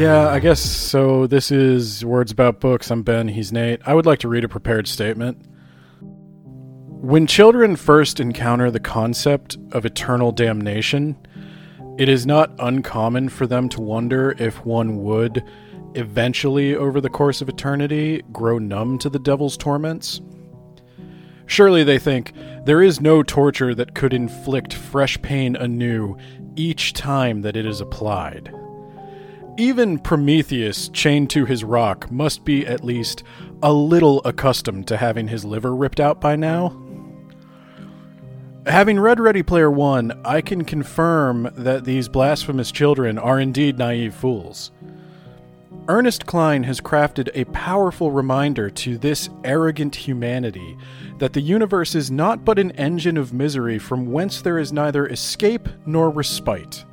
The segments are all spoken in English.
Yeah, I guess so. This is Words About Books. I'm Ben. He's Nate. I would like to read a prepared statement. When children first encounter the concept of eternal damnation, it is not uncommon for them to wonder if one would, eventually, over the course of eternity, grow numb to the devil's torments. Surely they think there is no torture that could inflict fresh pain anew each time that it is applied. Even Prometheus, chained to his rock, must be at least a little accustomed to having his liver ripped out by now. Having read Ready Player One, I can confirm that these blasphemous children are indeed naive fools. Ernest Cline has crafted a powerful reminder to this arrogant humanity that the universe is not but an engine of misery from whence there is neither escape nor respite.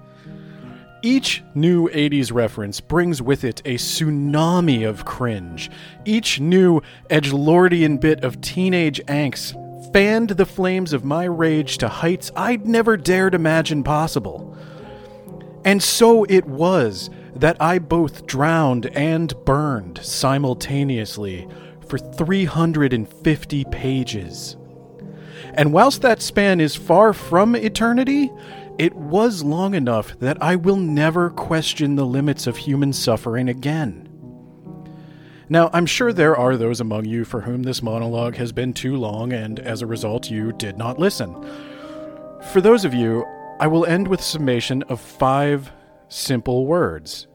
Each new 80s reference brings with it a tsunami of cringe. Each new edgelordian bit of teenage angst fanned the flames of my rage to heights I'd never dared imagine possible. And so it was that I both drowned and burned simultaneously for 350 pages. And whilst that span is far from eternity, it was long enough that I will never question the limits of human suffering again. Now, I'm sure there are those among you for whom this monologue has been too long, and as a result, you did not listen. For those of you, I will end with a summation of five simple words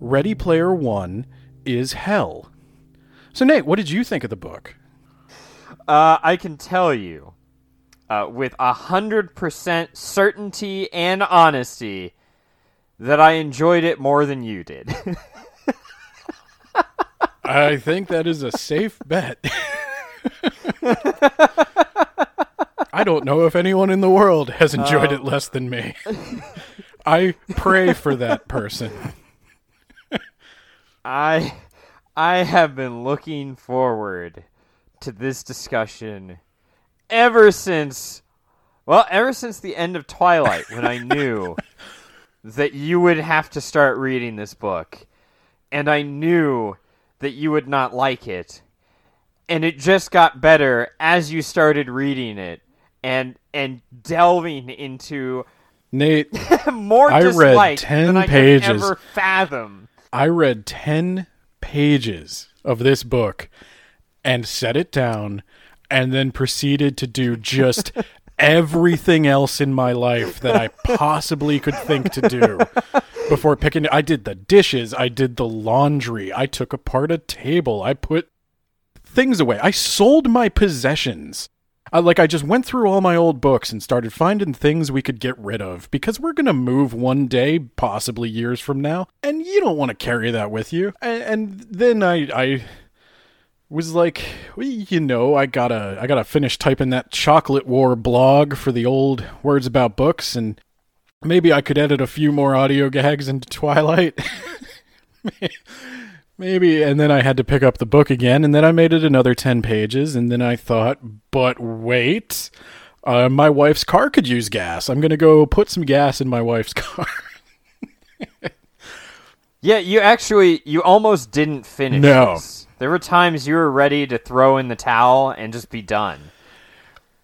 Ready Player One is hell. So, Nate, what did you think of the book? Uh, I can tell you uh, with a hundred percent certainty and honesty that I enjoyed it more than you did. I think that is a safe bet. I don't know if anyone in the world has enjoyed it less than me. I pray for that person. I I have been looking forward to this discussion ever since well, ever since the end of Twilight when I knew that you would have to start reading this book and I knew that you would not like it. And it just got better as you started reading it and and delving into Nate, more I read dislike 10 than I pages. fathom. I read 10 pages of this book and set it down and then proceeded to do just everything else in my life that I possibly could think to do before picking I did the dishes, I did the laundry, I took apart a table, I put things away. I sold my possessions. I, like I just went through all my old books and started finding things we could get rid of because we're gonna move one day, possibly years from now, and you don't want to carry that with you. And, and then I, I was like, well, you know, I gotta, I gotta finish typing that chocolate war blog for the old words about books, and maybe I could edit a few more audio gags into Twilight. Maybe, and then I had to pick up the book again, and then I made it another 10 pages, and then I thought, but wait, uh, my wife's car could use gas. I'm to go put some gas in my wife's car. Yeah, you actually you almost didn't finish. No. this. There were times you were ready to throw in the towel and just be done.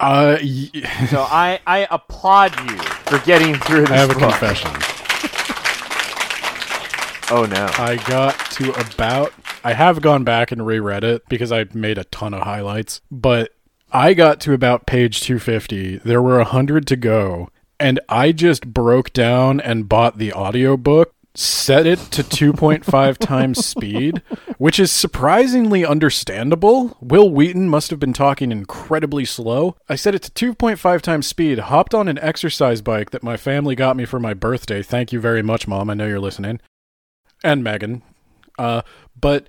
uh, y- So I I applaud you for getting through this I have a book. confession. Oh no. I got to about. I have gone back and reread it because I made a ton of highlights, but I got to about page 250. There were a 100 to go, and I just broke down and bought the audiobook, set it to 2.5 times speed, which is surprisingly understandable. Wil Wheaton must have been talking incredibly slow. I set it to 2.5 times speed, hopped on an exercise bike that my family got me for my birthday. Thank you very much, Mom. I know you're listening and Megan. Uh, but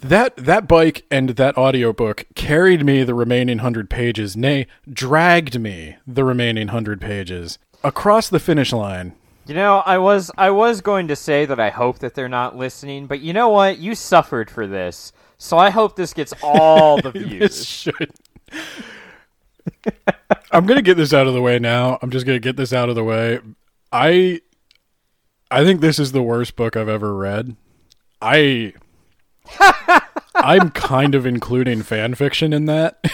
that that bike and that audiobook carried me the remaining hundred pages, nay, dragged me the remaining hundred pages across the finish line. You know, I was I was going to say that I hope that they're not listening, but you know what? You suffered for this. So I hope this gets all the views. should. I'm gonna get this out of the way now. I'm just gonna get this out of the way. I I think this is the worst book I've ever read. I I'm kind of including fan fiction in that.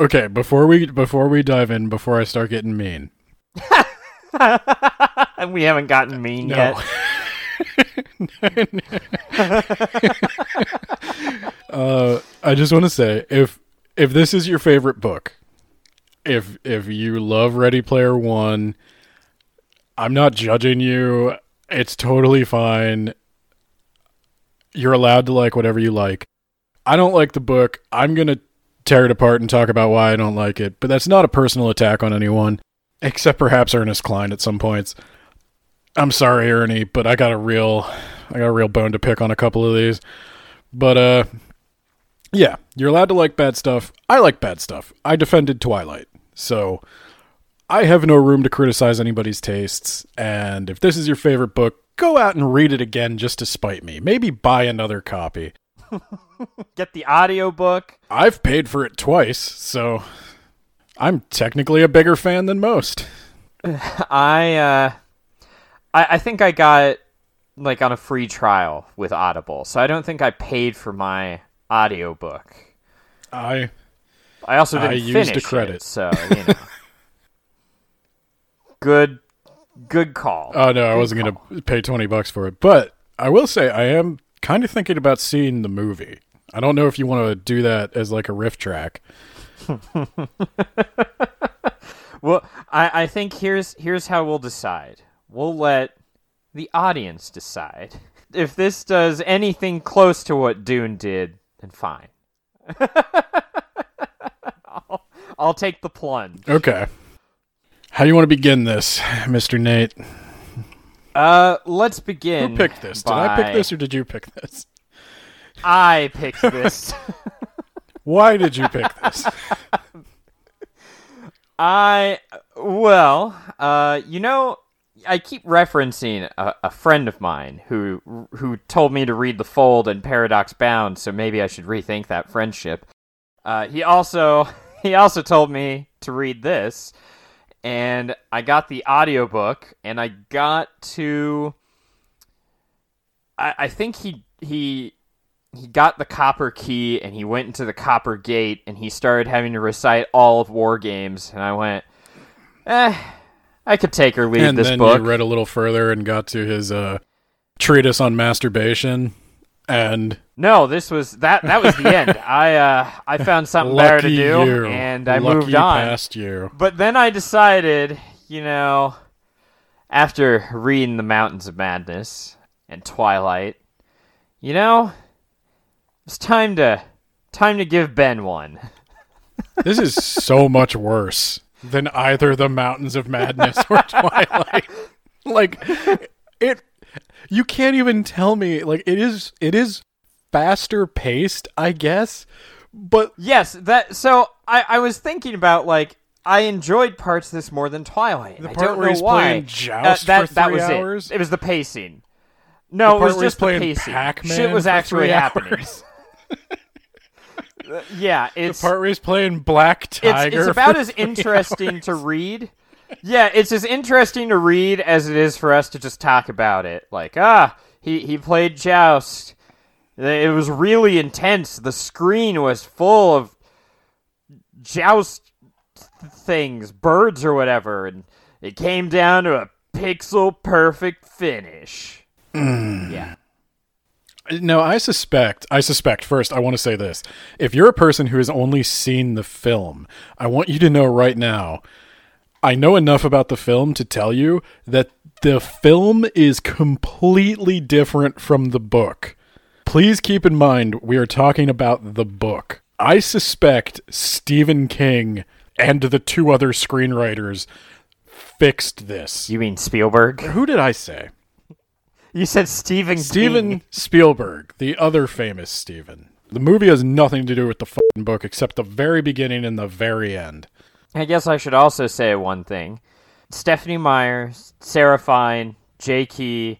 okay, before we before we dive in, before I start getting mean. and we haven't gotten mean No. yet. uh, I just want to say if if this is your favorite book, if if you love Ready Player One, I'm not judging you. It's totally fine. You're allowed to like whatever you like. I don't like the book. I'm gonna tear it apart and talk about why I don't like it. But that's not a personal attack on anyone, except perhaps Ernest Cline at some points. I'm sorry, Ernie, but I got a real, I got a real bone to pick on a couple of these. But uh, yeah, you're allowed to like bad stuff. I like bad stuff. I defended Twilight, so I have no room to criticize anybody's tastes. And if this is your favorite book, go out and read it again just to spite me. Maybe buy another copy. Get the audiobook. I've paid for it twice, so I'm technically a bigger fan than most. I uh I, I think I got like on a free trial with Audible, so I don't think I paid for my audiobook. I I also didn't used finish a credit. it, so you know. good good call. Oh no, I wasn't call. going to pay 20 bucks for it. But I will say I am kind of thinking about seeing the movie. I don't know if you want to do that as like a riff track. Well, I, I think here's here's how we'll decide. We'll let the audience decide. If this does anything close to what Dune did, then fine. I'll, I'll take the plunge. Okay. How do you want to begin this, Mr. Nate? Uh, let's begin. Who picked this? Did I pick this or did you pick this? I picked this. Why did you pick this? I well, uh, you know, I keep referencing a, a friend of mine who who told me to read The Fold and Paradox Bound, so maybe I should rethink that friendship. Uh, he also he also told me to read this, and I got the audiobook, and I got to. I, I think he he he got the copper key and he went into the copper gate and he started having to recite all of war games. And i went eh i could take or leave and this then book. you read a little further and got to his uh, treatise on masturbation. And no this was that that was the end. I uh i found something better to do you, and i lucky moved on. past you. but then i decided you know after reading the mountains of madness and twilight you know it's time to time to give ben one This is so much worse than either the Mountains of Madness or Twilight. like it you can't even tell me like it is it is faster paced, I guess. But Yes, that. So I, I was thinking about like I enjoyed parts of this more than Twilight. The I part don't where know he's why. playing Joust that, for that three was hours? It. it was the pacing. No, it was just the playing pacing. Pac-Man Shit was actually happening. Hours. Yeah, the it's part where he's playing Black Tiger. it's about for as three interesting to read. Yeah, it's as interesting to read as it is for us to just talk about it. Like, ah, he he played Joust. It was really intense. The screen was full of Joust things, birds or whatever, and it came down to a pixel perfect finish. Yeah. No, I suspect. I suspect. First, I want to say this: if you're a person who has only seen the film, I want you to know right now. I know enough about the film to tell you that the film is completely different from the book. Please keep in mind we are talking about the book. I suspect Stephen King and the two other screenwriters fixed this. You mean Spielberg? Who did I say? You said Stephen Steven King. Spielberg, the other famous Steven. The movie has nothing to do with the fucking book except the very beginning and the very end. I guess I should also say one thing. Stephenie Myers, Sarah Fine, J. Key,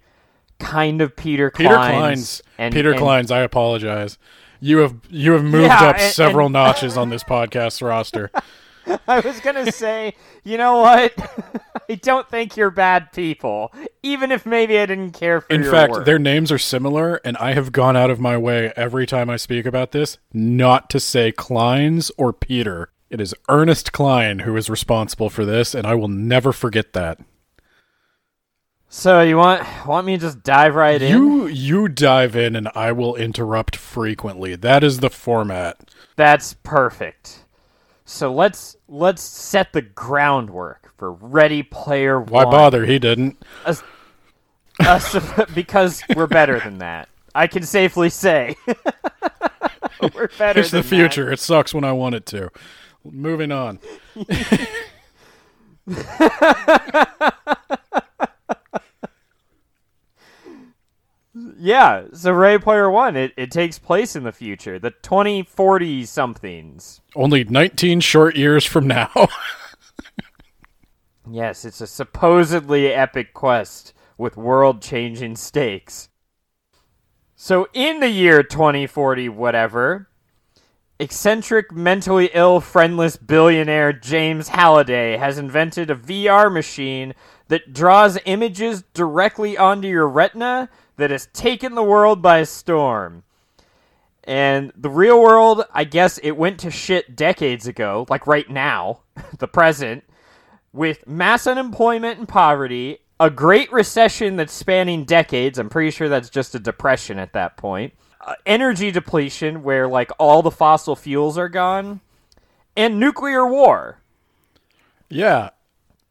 kind of Peter Peter Clines, Clines. and Peter and- Clines. I apologize. You have you have moved Yeah, up and- several notches on this podcast roster. I was gonna say, you know what? I don't think you're bad people, even if maybe I didn't care for In fact, work. their names are similar, and I have gone out of my way every time I speak about this not to say Clines or Peter. It is Ernest Cline who is responsible for this, and I will never forget that. So you want want me to just dive right in? You you dive in, and I will interrupt frequently. That is the format. That's perfect. So let's let's set the groundwork for Ready Player One. Why bother? He didn't. Us- us- because we're better than that. I can safely say we're better. It's the than that. future. It sucks when I want it to. Moving on. Yeah, so Ray Player One, it, it takes place in the future, the 2040 somethings. Only 19 short years from now. Yes, it's a supposedly epic quest with world changing stakes. So, in the year 2040, whatever, eccentric, mentally ill, friendless billionaire James Halliday has invented a VR machine that draws images directly onto your retina that has taken the world by storm. And the real world, I guess it went to shit decades ago, like right now, the present with mass unemployment and poverty, a great recession that's spanning decades. I'm pretty sure that's just a depression at that point. Uh, energy depletion, where like all the fossil fuels are gone, and nuclear war. yeah.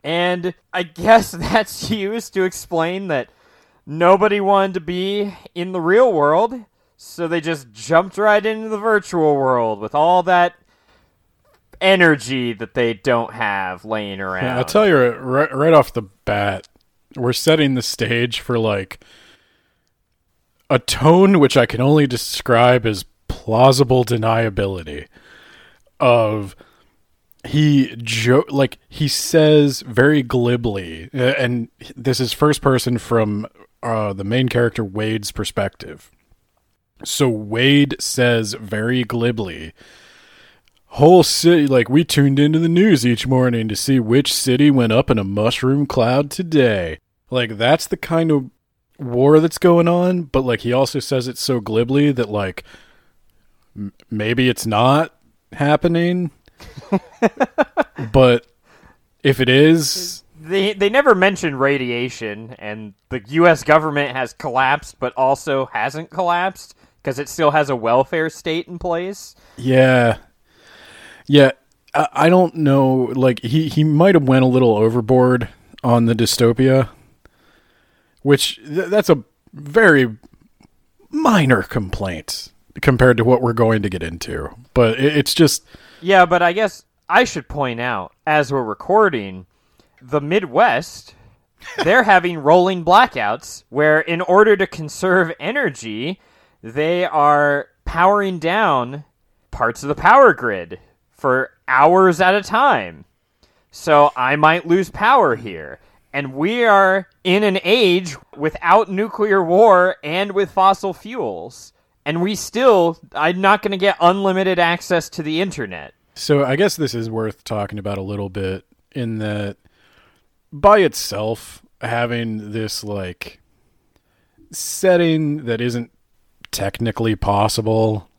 And I guess that's used to explain that nobody wanted to be in the real world, so they just jumped right into the virtual world with all that energy that they don't have laying around. Yeah, I'll tell you right, right off the bat, we're setting the stage for like a tone which I can only describe as plausible deniability of he jo- like he says very glibly and this is first person from uh, the main character Wade's perspective. So Wade says very glibly whole city like we tuned into the news each morning to see which city went up in a mushroom cloud today like that's the kind of war that's going on but like he also says it so glibly that like m- maybe it's not happening but if it is they they never mention radiation and the US government has collapsed but also hasn't collapsed because it still has a welfare state in place. Yeah, yeah. I, I don't know. Like he he might have went a little overboard on the dystopia, which th- that's a very minor complaint compared to what we're going to get into. But it, it's just Yeah, but I guess I should point out as we're recording the Midwest they're having rolling blackouts where in order to conserve energy they are powering down parts of the power grid for hours at a time. So I might lose power here. And we are in an age without nuclear war and with fossil fuels. And we still, I'm not going to get unlimited access to the internet. So I guess this is worth talking about a little bit in that by itself having this like setting that isn't technically possible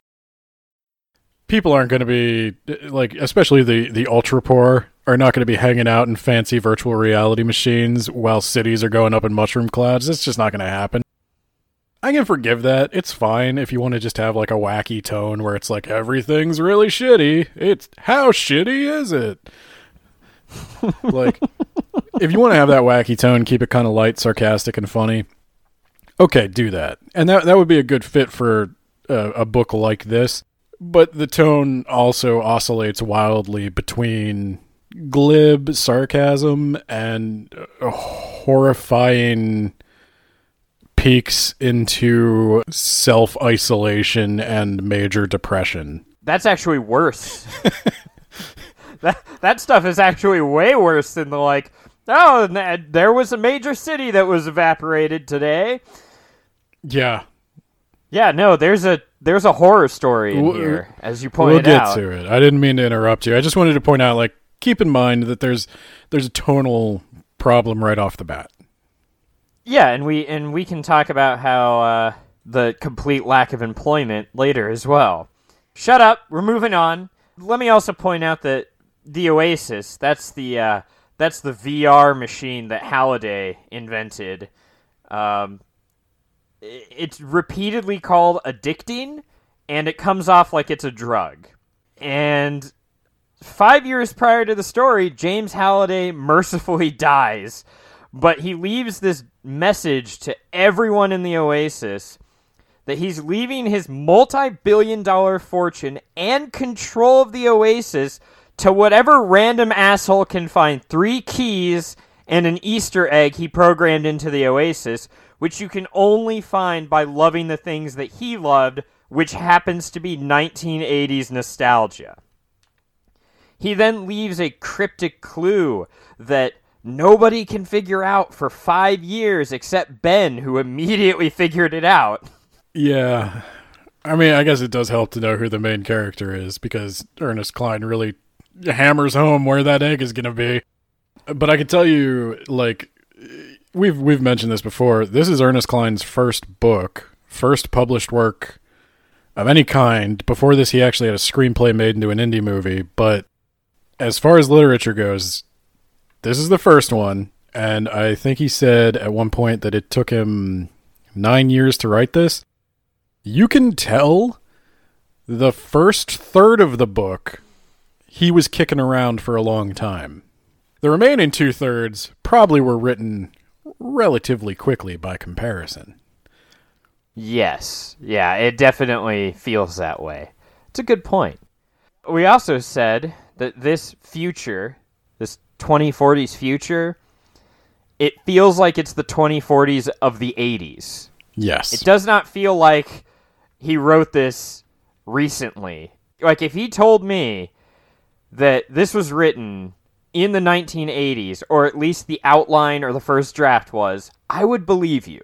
people aren't going to be like especially the the ultra poor are not going to be hanging out in fancy virtual reality machines while cities are going up in mushroom clouds that's just not going to happen I can forgive that. It's fine if you want to just have like a wacky tone where it's like everything's really shitty. It's how shitty is it? like if you want to have that wacky tone, keep it kind of light, sarcastic and funny. Okay, do that. And that that would be a good fit for a, a book like this. But the tone also oscillates wildly between glib sarcasm and horrifying peaks into self isolation and major depression. That's actually worse. that that stuff is actually way worse than the like. Oh, there was a major city that was evaporated today. Yeah, Yeah, no, there's a there's a horror story in We'll- here, as you pointed out. we'll get out. to it. I didn't mean to interrupt you. I just wanted to point out, like, keep in mind that there's there's a tonal problem right off the bat. Yeah, and we and we can talk about how uh, the complete lack of employment later as well. Shut up. We're moving on. Let me also point out that the Oasis. That's the uh, that's the VR machine that Halliday invented. Um, it's repeatedly called addicting, and it comes off like it's a drug. And five years prior to the story, James Halliday mercifully dies, but he leaves this message to everyone in the Oasis that he's leaving his multi billion dollar fortune and control of the Oasis to whatever random asshole can find three keys and an Easter egg he programmed into the Oasis, which you can only find by loving the things that he loved, which happens to be 1980s nostalgia. He then leaves a cryptic clue that nobody can figure out for five years except Ben, who immediately figured it out. Yeah. I mean, I guess it does help to know who the main character is because Ernest Cline really hammers home where that egg is going to be. But I can tell you, like, we've we've mentioned this before. This is Ernest Cline's first book, first published work of any kind. Before this, he actually had a screenplay made into an indie movie. But as far as literature goes, this is the first one. And I think he said at one point that it took him nine years to write this. You can tell the first third of the book he was kicking around for a long time. The remaining two thirds probably were written relatively quickly by comparison. Yes. Yeah, it definitely feels that way. It's a good point. We also said that this future, this 2040s future, it feels like it's the 2040s of the 80s. Yes. It does not feel like he wrote this recently. Like if he told me that this was written in the 1980s, or at least the outline or the first draft was, I would believe you.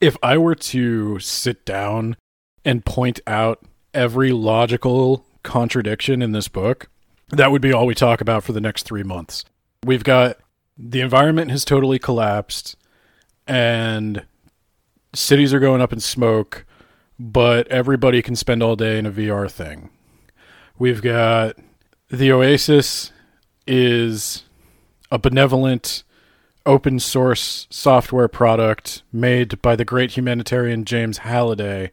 If I were to sit down and point out every logical contradiction in this book, that would be all we talk about for the next three months. We've got the environment has totally collapsed, and cities are going up in smoke, but everybody can spend all day in a VR thing. We've got the Oasis is a benevolent open source software product made by the great humanitarian James Halliday.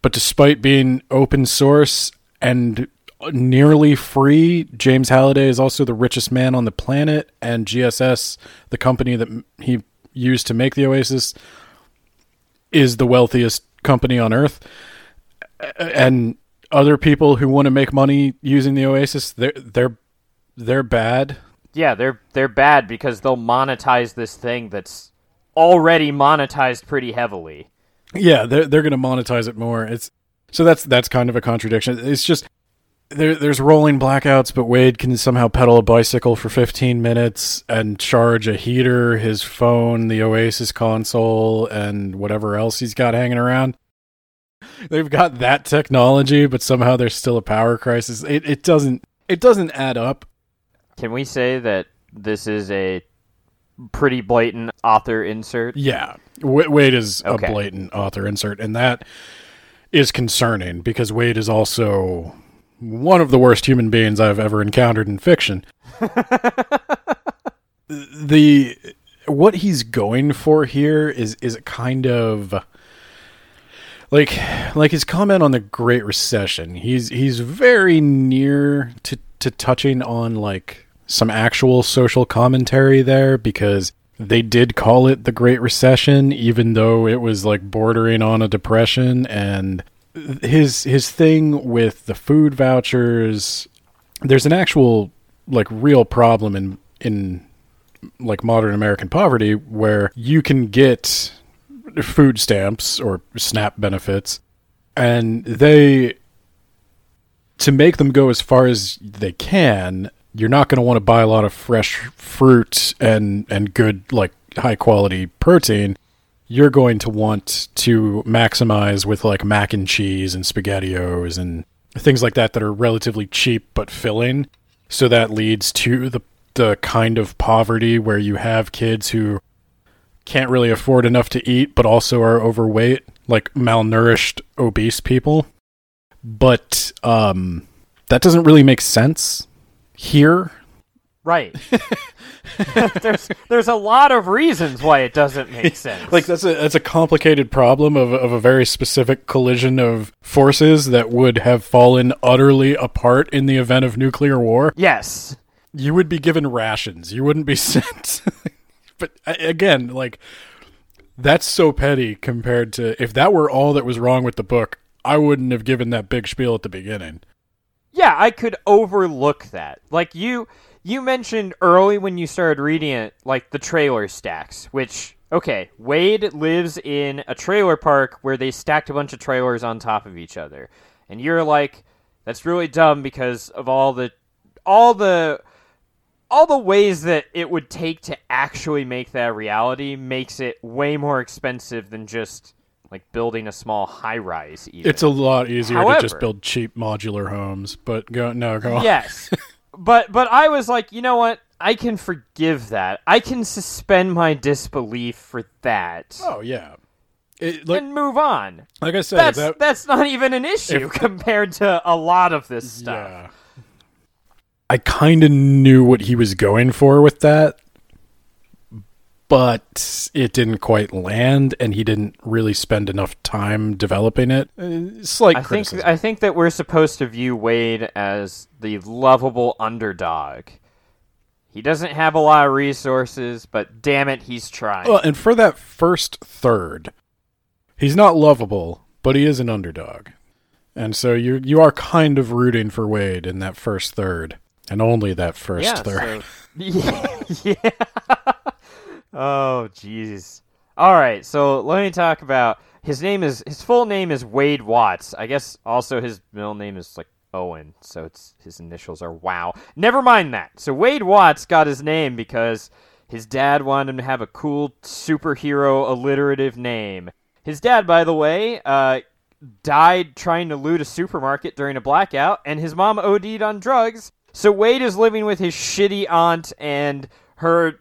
But despite being open source and nearly free, James Halliday is also the richest man on the planet, and GSS, the company that he used to make the Oasis, is the wealthiest company on earth. And other people who want to make money using the Oasis, they're they're they're bad. Yeah, they're they're bad because they'll monetize this thing that's already monetized pretty heavily. Yeah, they're they're going to monetize it more. It's so that's that's kind of a contradiction. It's just there, there's rolling blackouts, but Wade can somehow pedal a bicycle for 15 minutes and charge a heater, his phone, the Oasis console, and whatever else he's got hanging around. They've got that technology, but somehow there's still a power crisis. It it doesn't it doesn't add up. Can we say that this is a pretty blatant author insert? Yeah, w- Wade is Okay. a blatant author insert, and that is concerning because Wade is also one of the worst human beings I've ever encountered in fiction. the what he's going for here is is kind of like like his comment on the Great Recession. He's he's very near to to touching on like some actual social commentary there because they did call it the Great Recession even though it was like bordering on a depression and his his thing with the food vouchers there's an actual like real problem in in like modern American poverty where you can get food stamps or SNAP benefits, and they to make them go as far as they can. You're not going to want to buy a lot of fresh fruit and and good like high quality protein. You're going to want to maximize with like mac and cheese and spaghettios and things like that that are relatively cheap but filling. So that leads to the the kind of poverty where you have kids who can't really afford enough to eat but also are overweight, like malnourished obese people. But um that doesn't really make sense here. Right. there's there's a lot of reasons why it doesn't make sense. Like that's a that's a complicated problem of of a very specific collision of forces that would have fallen utterly apart in the event of nuclear war. yes. You would be given rations. You wouldn't be sent. But uh, again, like that's so petty compared to if that were all that was wrong with the book, I wouldn't have given that big spiel at the beginning. Yeah, I could overlook that. Like you you mentioned early when you started reading it, like the trailer stacks, which okay, Wade lives in a trailer park where they stacked a bunch of trailers on top of each other. And you're like, that's really dumb because of all the all the all the ways that it would take to actually make that reality makes it way more expensive than just like building a small high rise. It's a lot easier to just build cheap modular homes, but go no, go on. yes but but i was like you know what i can forgive that i can suspend my disbelief for that Oh yeah. It, like and move on like I said, that's that, that's not even an issue If- compared to a lot of this stuff Yeah. I kind of knew what he was going for with that, but it didn't quite land, and he didn't really spend enough time developing it. Uh, slight I think. I think that we're supposed to view Wade as the lovable underdog. He doesn't have a lot of resources, but damn it, he's trying. well, and for that first third, he's not lovable, but he is an underdog, and so you you are kind of rooting for Wade in that first third, and only that first yeah, third. so- yeah. oh, jeez. All right, so let me talk about his name is his full name is Wade Watts. I guess also his middle name is like Owen, so it's his initials are Wow. Never mind that. So Wade Watts got his name because his dad wanted him to have a cool superhero alliterative name. His dad, by the way, uh, died trying to loot a supermarket during a blackout, and his mom OD'd on drugs. So Wade is living with his shitty aunt and her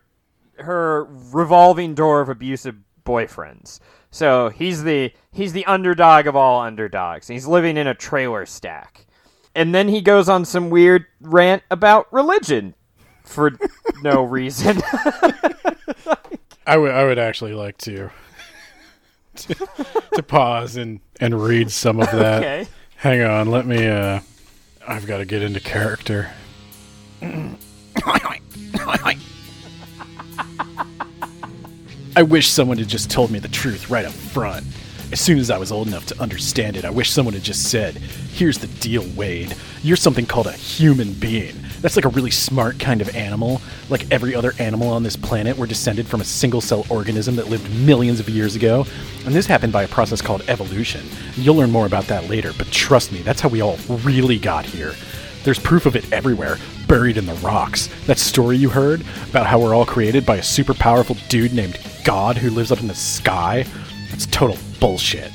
her revolving door of abusive boyfriends. So he's the he's the underdog of all underdogs. He's living in a trailer stack. And then he goes on some weird rant about religion for no reason. I would I would actually like to to, to pause and and read some of that. okay. Hang on, let me uh I've got to get into character. I wish someone had just told me the truth right up front. As soon as I was old enough to understand it, I wish someone had just said, Here's the deal, Wade. You're something called a human being. That's like a really smart kind of animal. Like every other animal on this planet, we're descended from a single cell organism that lived millions of years ago. And this happened by a process called evolution. You'll learn more about that later, but trust me, that's how we all really got here. There's proof of it everywhere, buried in the rocks. That story you heard about how we're all created by a super powerful dude named God who lives up in the sky? That's total bullshit.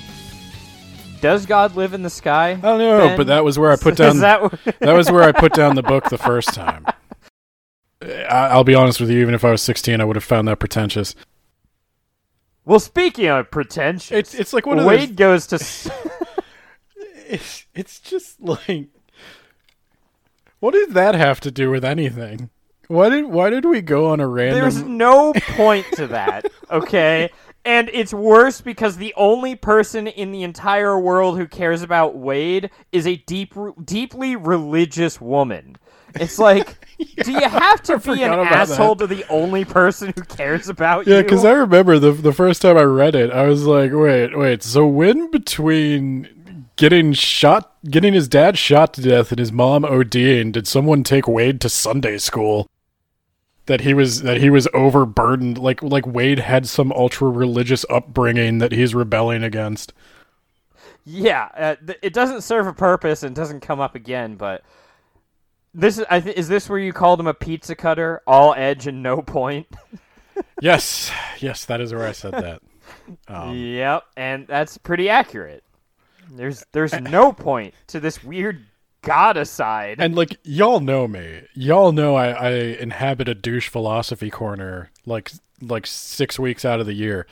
Does God live in the sky? I don't know, Ben? but that was where I put down that that was where I put down the book the first time. I'll be honest with you, even if I was 16, I would have found that pretentious. Well, speaking of pretentious, It's it's like one of Wade those. goes to. It's, it's just like, what did that have to do with anything? Why did why did we go on a random? There's no point to that, okay? And it's worse because the only person in the entire world who cares about Wade is a deep, deeply religious woman. It's like, do you have to be an asshole to the only person who cares about Yeah, you? Yeah, because I remember the the first time I read it, I was like, wait, wait. So when between getting shot, getting his dad shot to death, and his mom ODing, did someone take Wade to Sunday school? That he was that he was overburdened, like like Wade had some ultra religious upbringing that he's rebelling against. Yeah, uh, th- it doesn't serve a purpose and doesn't come up again. But this is I th- is this where you called him a pizza cutter, all edge and no point? Yes, yes, that is where I said that. Um, yep, and that's pretty accurate. There's there's no point to this weird god aside. And like y'all know me, y'all know I, I inhabit a douche philosophy corner like like six weeks out of the year.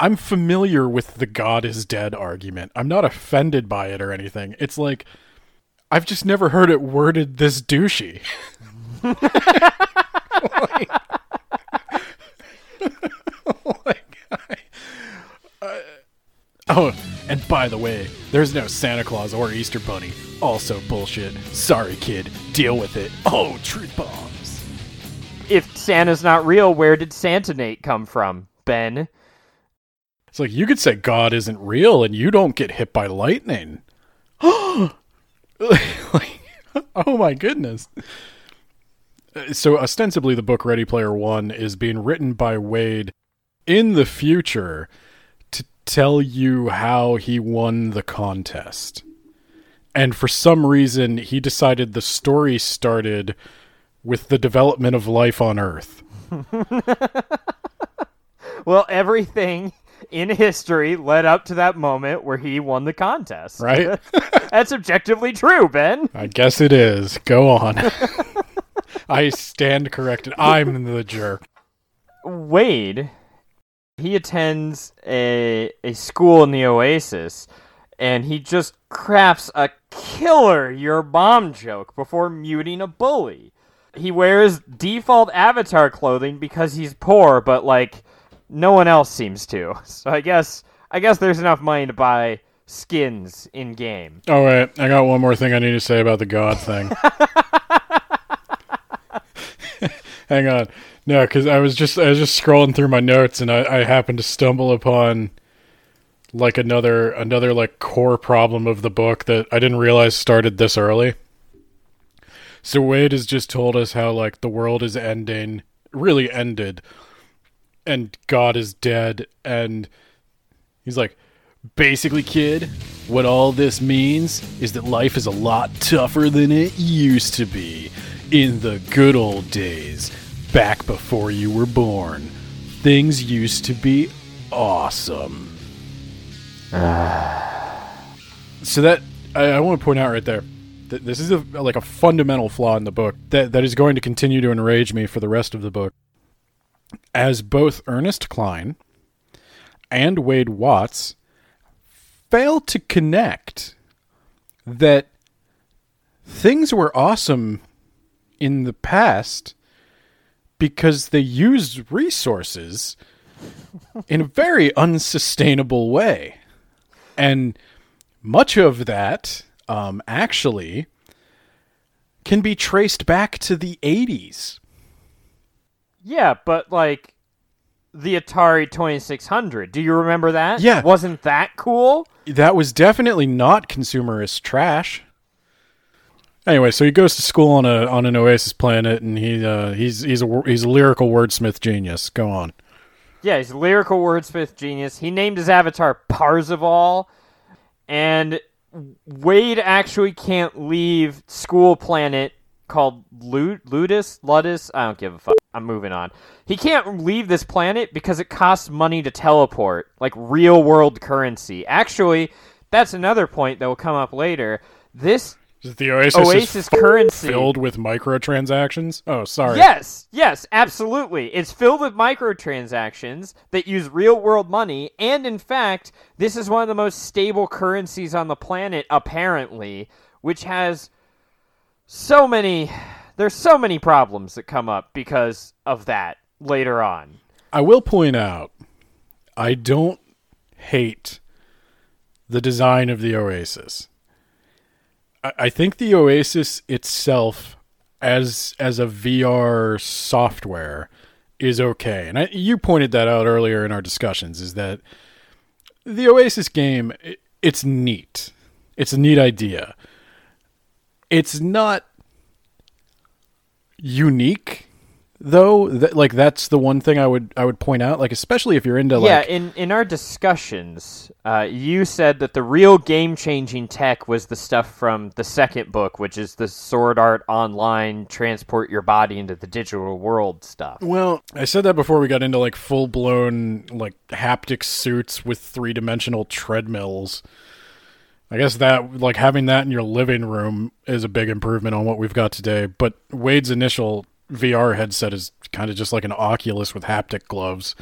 I'm familiar with the God is dead argument. I'm not offended by it or anything. It's like I've just never heard it worded this douchey. like, like, I, I, oh, by the way, there's no Santa Claus or Easter Bunny. Also bullshit. Sorry, kid. Deal with it. Oh, truth bombs. if Santa's not real, where did Santa Nate come from, Ben? It's like you could say God isn't real and you don't get hit by lightning. like, oh my goodness. So ostensibly the book Ready Player 1 is being written by Wade in the future tell you how he won the contest. And for some reason he decided the story started with the development of life on Earth. Well, everything in history led up to that moment where he won the contest. Right? That's objectively true, Ben. I guess it is. Go on. I stand corrected. I'm the jerk. Wade, he attends a a school in the Oasis, and he just crafts a killer your bomb joke before muting a bully. He wears default avatar clothing because he's poor, but like no one else seems to. So I guess I guess there's enough money to buy skins in game. Oh, All right, I got one more thing I need to say about the God thing. Hang on, no, because I was just I was just scrolling through my notes and I, I happened to stumble upon like another another like core problem of the book that I didn't realize started this early. So Wade has just told us how like the world is ending, really ended, and God is dead, and he's like, basically, kid, what all this means is that life is a lot tougher than it used to be in the good old days, back before you were born. Things used to be awesome. so that I, I want to point out right there that this is a, like a fundamental flaw in the book that that is going to continue to enrage me for the rest of the book. As both Ernest Cline and Wade Watts fail to connect that things were awesome in the past because they used resources in a very unsustainable way. And much of that um, actually can be traced back to the 80s. Yeah, but like the Atari 2600. Do you remember that? Yeah. Wasn't that cool? That was definitely not consumerist trash. Anyway, so he goes to school on a on an Oasis planet, and he uh, he's he's a he's a lyrical wordsmith genius. Go on. Yeah, he's a lyrical wordsmith genius. He named his avatar Parzival, and Wade actually can't leave school planet called Lu- Ludus. Ludus. I don't give a fuck. I'm moving on. He can't leave this planet because it costs money to teleport, like real world currency. Actually, that's another point that will come up later. This The Oasis, is Oasis currency filled with microtransactions. Oh, sorry. Yes, yes, absolutely. It's filled with microtransactions that use real world money, and in fact, this is one of the most stable currencies on the planet, apparently, which has so many. There's so many problems that come up because of that later on. I will point out, I don't hate the design of the Oasis. I, think the Oasis itself, as as a VR software, is okay. And I, you pointed that out earlier in our discussions. Is that the Oasis game? It, it's neat. It's a neat idea. It's not unique though. That, like that's the one thing I would I would point out. Like especially if you're into yeah, like in in our discussions, uh, you said that the real game changing tech was the stuff from the second book, which is the Sword Art Online transport your body into the digital world stuff. Well, I said that before we got into like full blown like haptic suits with three dimensional treadmills. I guess that like having that in your living room is a big improvement on what we've got today. But Wade's initial VR headset is kind of just like an Oculus with haptic gloves.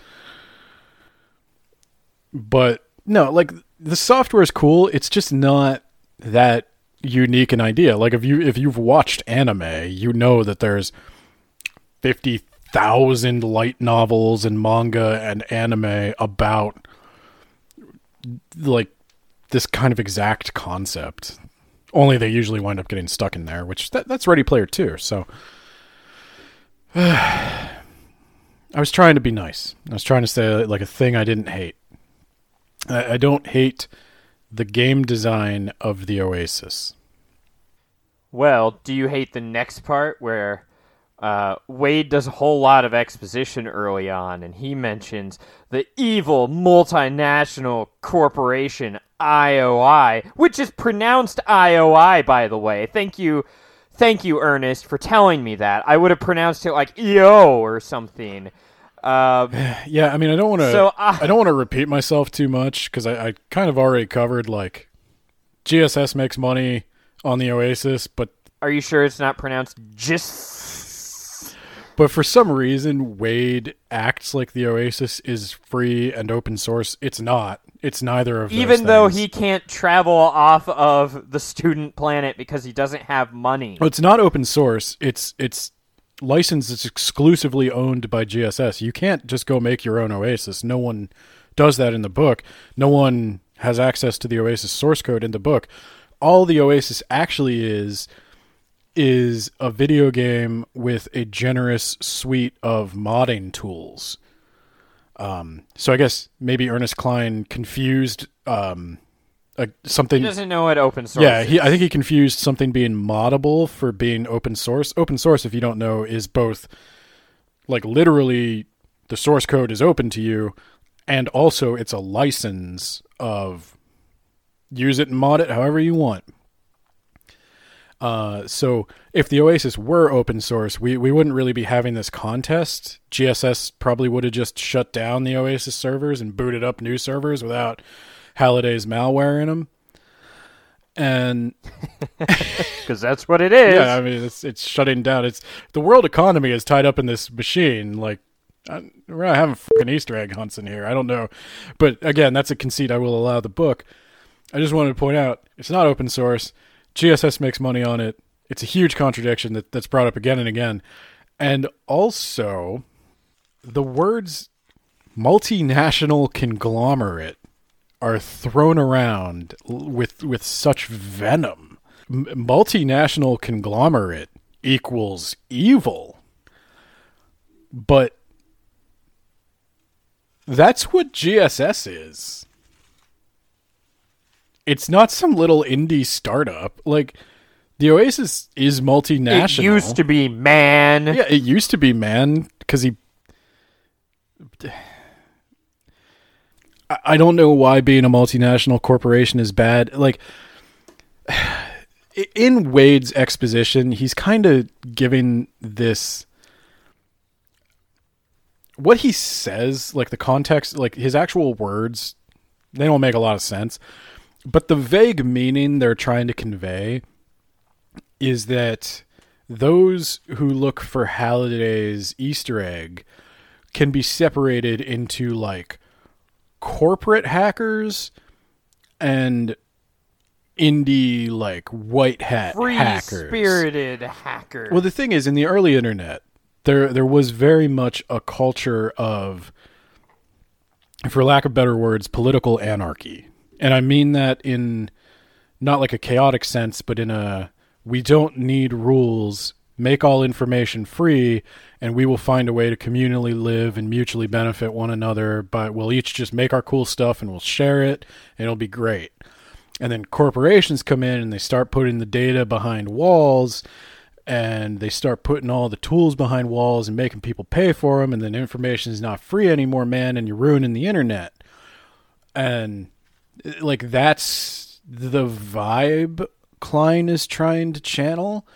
But no, like the software is cool. It's just not that unique an idea. Like if you if you've watched anime, you know that there's fifty thousand light novels and manga and anime about like this kind of exact concept. Only they usually wind up getting stuck in there, which that, that's Ready Player 2. So I was trying to be nice. I was trying to say like a thing I didn't hate. I, I don't hate the game design of the Oasis. Well, do you hate the next part where uh, Wade does a whole lot of exposition early on, and he mentions the evil multinational corporation IOI, which is pronounced IOI, by the way. Thank you, thank you, Ernest, for telling me that. I would have pronounced it like EO or something. Uh, Yeah, I mean, I don't want to. So, uh, I don't want to repeat myself too much because I, I kind of already covered like GSS makes money on the Oasis, but are you sure it's not pronounced just? but for some reason Wade acts like the Oasis is free and open source. It's not. It's neither of those Even though things. he can't travel off of the student planet because he doesn't have money. Well, it's not open source. It's it's licensed. It's exclusively owned by GSS. You can't just go make your own Oasis. No one does that in the book. No one has access to the Oasis source code in the book. All the Oasis actually is is a video game with a generous suite of modding tools. Um, so I guess maybe Ernest Cline confused um, a, something. He doesn't know what open source Yeah, is. he, I think he confused something being moddable for being open source. Open source, if you don't know, is both like literally the source code is open to you, and also it's a license of use it and mod it however you want. Uh, so if the Oasis were open source, we, we wouldn't really be having this contest. GSS probably would have just shut down the Oasis servers and booted up new servers without Halliday's malware in them. And because that's what it is. yeah, I mean it's it's shutting down. It's the world economy is tied up in this machine. Like I, we're not having fucking Easter egg hunts in here. I don't know, but again, that's a conceit I will allow the book. I just wanted to point out it's not open source. GSS makes money on it. It's a huge contradiction that, that's brought up again and again, and also the words multinational conglomerate are thrown around with with such venom. M- multinational conglomerate equals evil. But that's what GSS is. It's not some little indie startup. Like the Oasis is multinational. It used to be man. Yeah, it used to be man because he. I- I don't know why being a multinational corporation is bad. Like in Wade's exposition, he's kind of giving this what he says, like the context, like his actual words, they don't make a lot of sense. But the vague meaning they're trying to convey is that those who look for Halliday's Easter egg can be separated into like corporate hackers and indie like white hat Free hackers. spirited hacker. Well, the thing is, in the early internet, there there was very much a culture of, for lack of better words, political anarchy, and I mean that in not like a chaotic sense, but in a we don't need rules. Make all information free, and we will find a way to communally live and mutually benefit one another. But we'll each just make our cool stuff and we'll share it, and it'll be great. And then corporations come in and they start putting the data behind walls and they start putting all the tools behind walls and making people pay for them, and then information is not free anymore, man, and you're ruining the internet. And like that's the vibe Cline is trying to channel,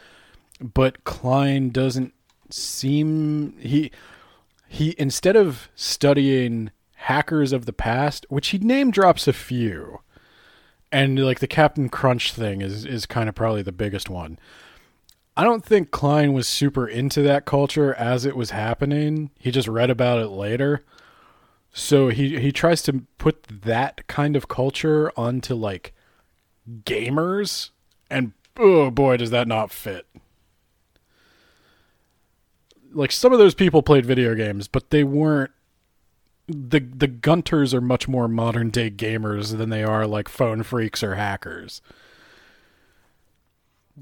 but Cline doesn't seem he he instead of studying hackers of the past, which he name drops a few, and like the Captain Crunch thing is is kind of probably the biggest one. I don't think Cline was super into that culture as it was happening. He just read about it later. So he he tries to put that kind of culture onto like gamers and oh boy does that not fit. Like some of those people played video games, but they weren't the the gunters are much more modern day gamers than they are like phone freaks or hackers.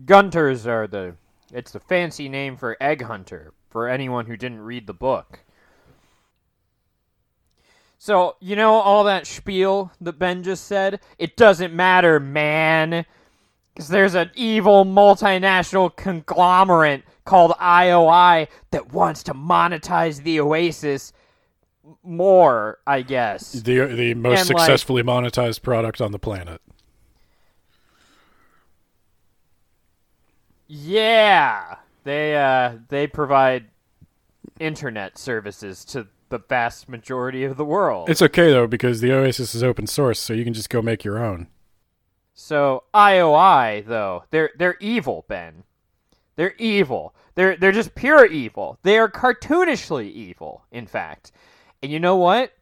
Gunters are the it's the fancy name for egg hunter for anyone who didn't read the book. So, you know all that spiel that Ben just said? It doesn't matter, man. Because there's an evil multinational conglomerate called IOI that wants to monetize the Oasis more, I guess. The the most And, like- successfully monetized product on the planet. Yeah. They uh they provide internet services to the vast majority of the world. It's okay though because the Oasis is open source, so you can just go make your own. So IOI though, they're they're evil, Ben. They're evil. They're they're just pure evil. They are cartoonishly evil, in fact. And you know what?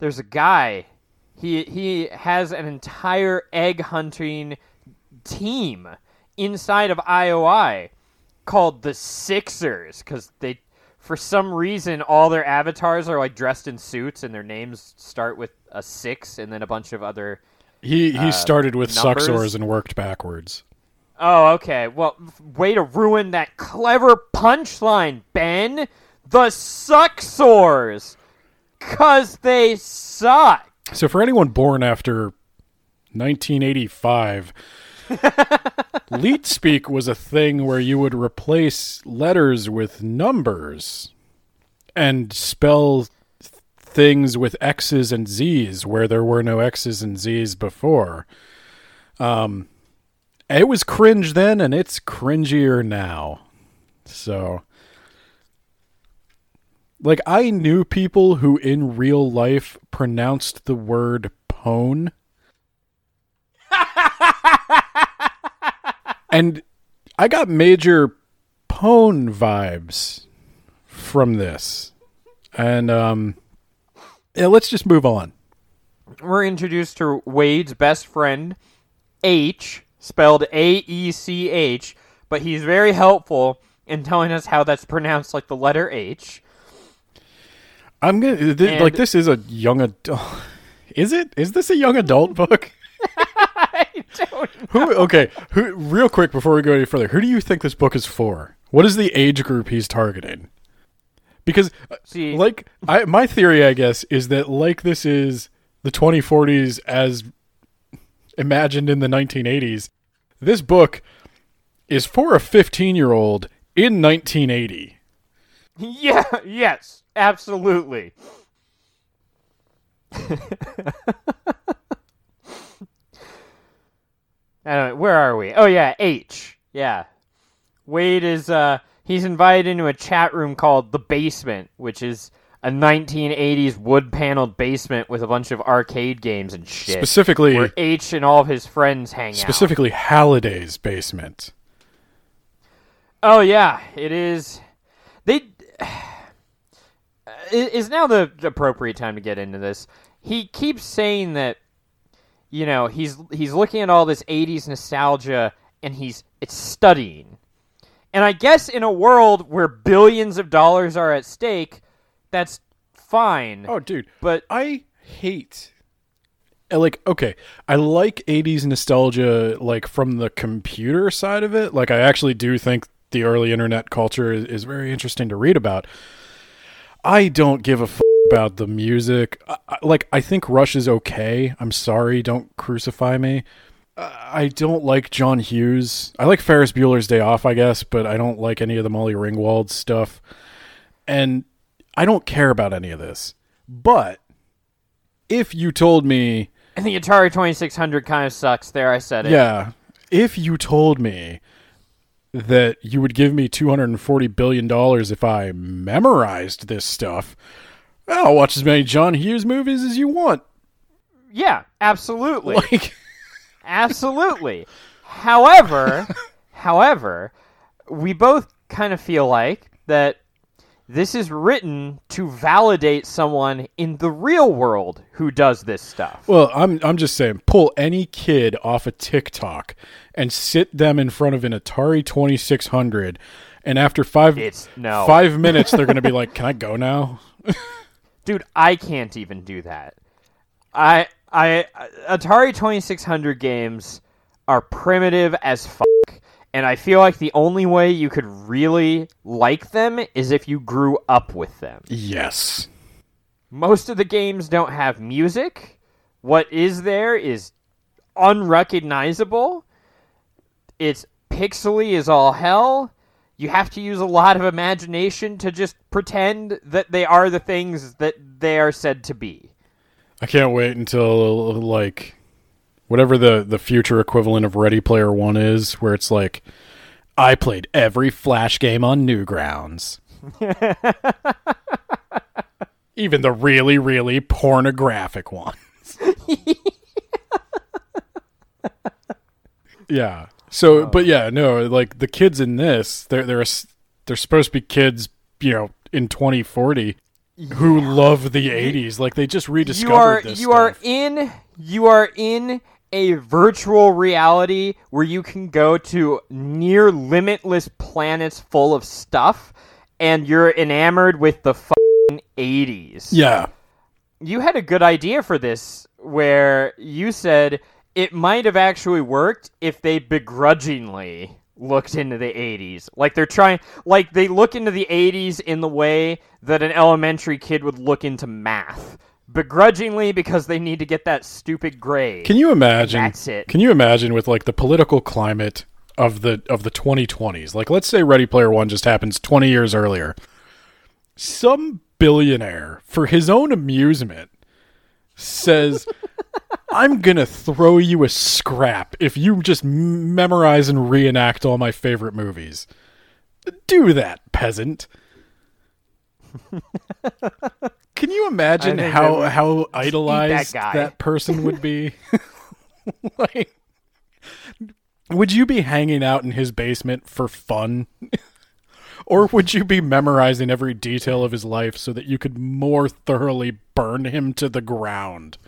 There's a guy. He he has an entire egg hunting team inside of IOI called the Sixers because they for some reason all their avatars are like dressed in suits and their names start with a six and then a bunch of other He he started with Uh, numbers? Suxors and worked backwards. Oh, okay. Well, way to ruin that clever punchline, Ben. The Suxors. Cause they suck. So for anyone born after 1985, leet speak was a thing where you would replace letters with numbers and spell th- things with X's and Z's where there were no X's and Z's before. Um, it was cringe then, and it's cringier now. So, like, I knew people who in real life pronounced the word pone. and I got major pone vibes from this. And, um, yeah, let's just move on. We're introduced to Wade's best friend, H, spelled A E C H, but he's very helpful in telling us how that's pronounced like the letter H. I'm gonna th- like this is a young adult. Is it? Is this a young adult book? I don't Who? Okay. Who? Real quick before we go any further, who do you think this book is for? What is the age group he's targeting? Because, uh, See- like, I my theory, I guess, is that like this is the 2040s as imagined in the 1980s. This book is for a 15 year old in 1980. Yeah, yes, absolutely. I where are we? Oh yeah, H. Yeah. Wade is uh he's invited into a chat room called The Basement, which is a 1980s wood paneled basement with a bunch of arcade games and shit. Specifically, where H and all of his friends hang out. specifically Halliday's basement. Oh yeah, it is. They it is now the appropriate time to get into this. He keeps saying that you know he's he's looking at all this '80s nostalgia and he's it's studying. And I guess in a world where billions of dollars are at stake, that's fine. Oh, dude. But I hate uh, like okay i like 80s nostalgia like from the computer side of it like i actually do think the early internet culture is, is very interesting to read about i don't give a f- about the music I, I- like i think rush is okay i'm sorry don't crucify me I don't like John Hughes. I like Ferris Bueller's Day Off, I guess, but I don't like any of the Molly Ringwald stuff. And I don't care about any of this. But if you told me, And the Atari 2600 kind of sucks. There, I said it. yeah, if you told me that you would give me $240 billion if I memorized this stuff, I'll watch as many John Hughes movies as you want. Yeah, absolutely. Like, Absolutely. however, however, we both kind of feel like that this is written to validate someone in the real world who does this stuff. Well, I'm I'm just saying, pull any kid off of TikTok and sit them in front of an Atari 2600, and after five It's no. five minutes, they're gonna be like, "Can I go now?" Dude, I can't even do that. I I Atari 2600 games are primitive as fuck. And I feel like the only way you could really like them is if you grew up with them. Yes. Most of the games don't have music. What is there is unrecognizable. It's pixely as all hell. You have to use a lot of imagination to just pretend that they are the things that they are said to be. I can't wait until like whatever the the future equivalent of Ready Player One is, where it's like, I played every Flash game on Newgrounds. Even the really, really pornographic ones. yeah. So, but yeah, no, like the kids in this, they're they're they're supposed to be kids, you know, in 2040 who love the 80s. Like they just rediscovered you are this you are in you are in a virtual reality where you can go to near limitless planets full of stuff and you're enamored with the fucking 80s. Yeah. You had a good idea for this where you said it might have actually worked if they begrudgingly looked into the 80s. Like they're trying like they look into the 80s in the way that an elementary kid would look into math. Begrudgingly because they need to get that stupid grade. Can you imagine? That's it. Can you imagine with like the political climate of the of the 2020s? Like let's say Ready Player 1 just happens 20 years earlier. Some billionaire for his own amusement says I'm going to throw you a scrap if you just memorize and reenact all my favorite movies. Do that, peasant. Can you imagine how how idolized guy. that person would be? like, would you be hanging out in his basement for fun? Or would you be memorizing every detail of his life so that you could more thoroughly burn him to the ground?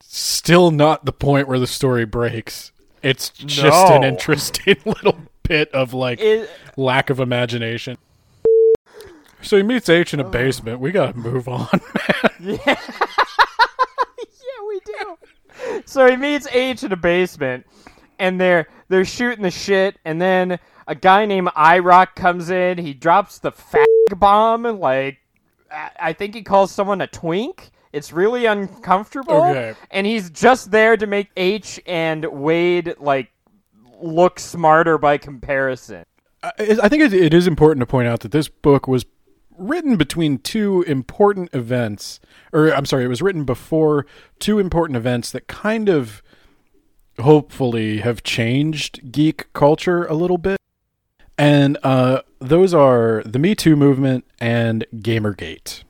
Still not the point where the story breaks. It's just an interesting little bit of like It- lack of imagination. So he meets H in a basement. We gotta move on. Yeah, we do. So he meets H in a basement, and they're they're shooting the shit, and then a guy named IROC comes in. He drops the fag bomb, like I think he calls someone a twink. It's really uncomfortable, Okay. and he's just there to make H and Wade like look smarter by comparison. I think it, it is important to point out that this book was written between two important events, or I'm sorry, it was written before two important events that kind of hopefully have changed geek culture a little bit. And uh, those are the Me Too movement and Gamergate.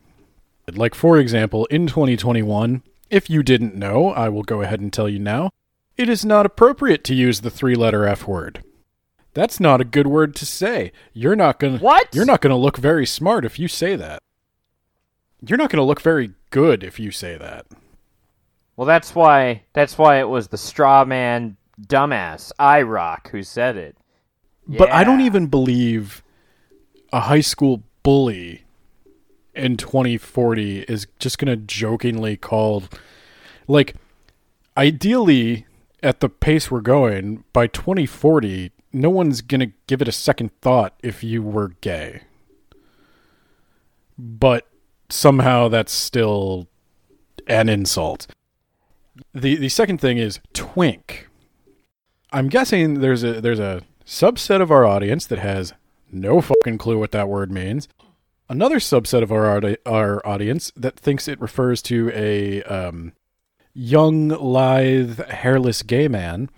Like, for example, in 2021, if you didn't know, I will go ahead and tell you now, it is not appropriate to use the three letter F word. That's not a good word to say. You're not to What? You're not going to look very smart if you say that. You're not going to look very good if you say that. Well, that's why that's why it was the straw man dumbass IROC who said it. But I don't even believe a high school bully in 2040 is just going to jokingly call like ideally at the pace we're going by 2040 no one's going to give it a second thought if you were gay. But somehow that's still an insult. The the second thing is twink. I'm guessing there's a there's a subset of our audience that has no fucking clue what that word means. Another subset of our audi- our audience that thinks it refers to a um, young, lithe, hairless gay man.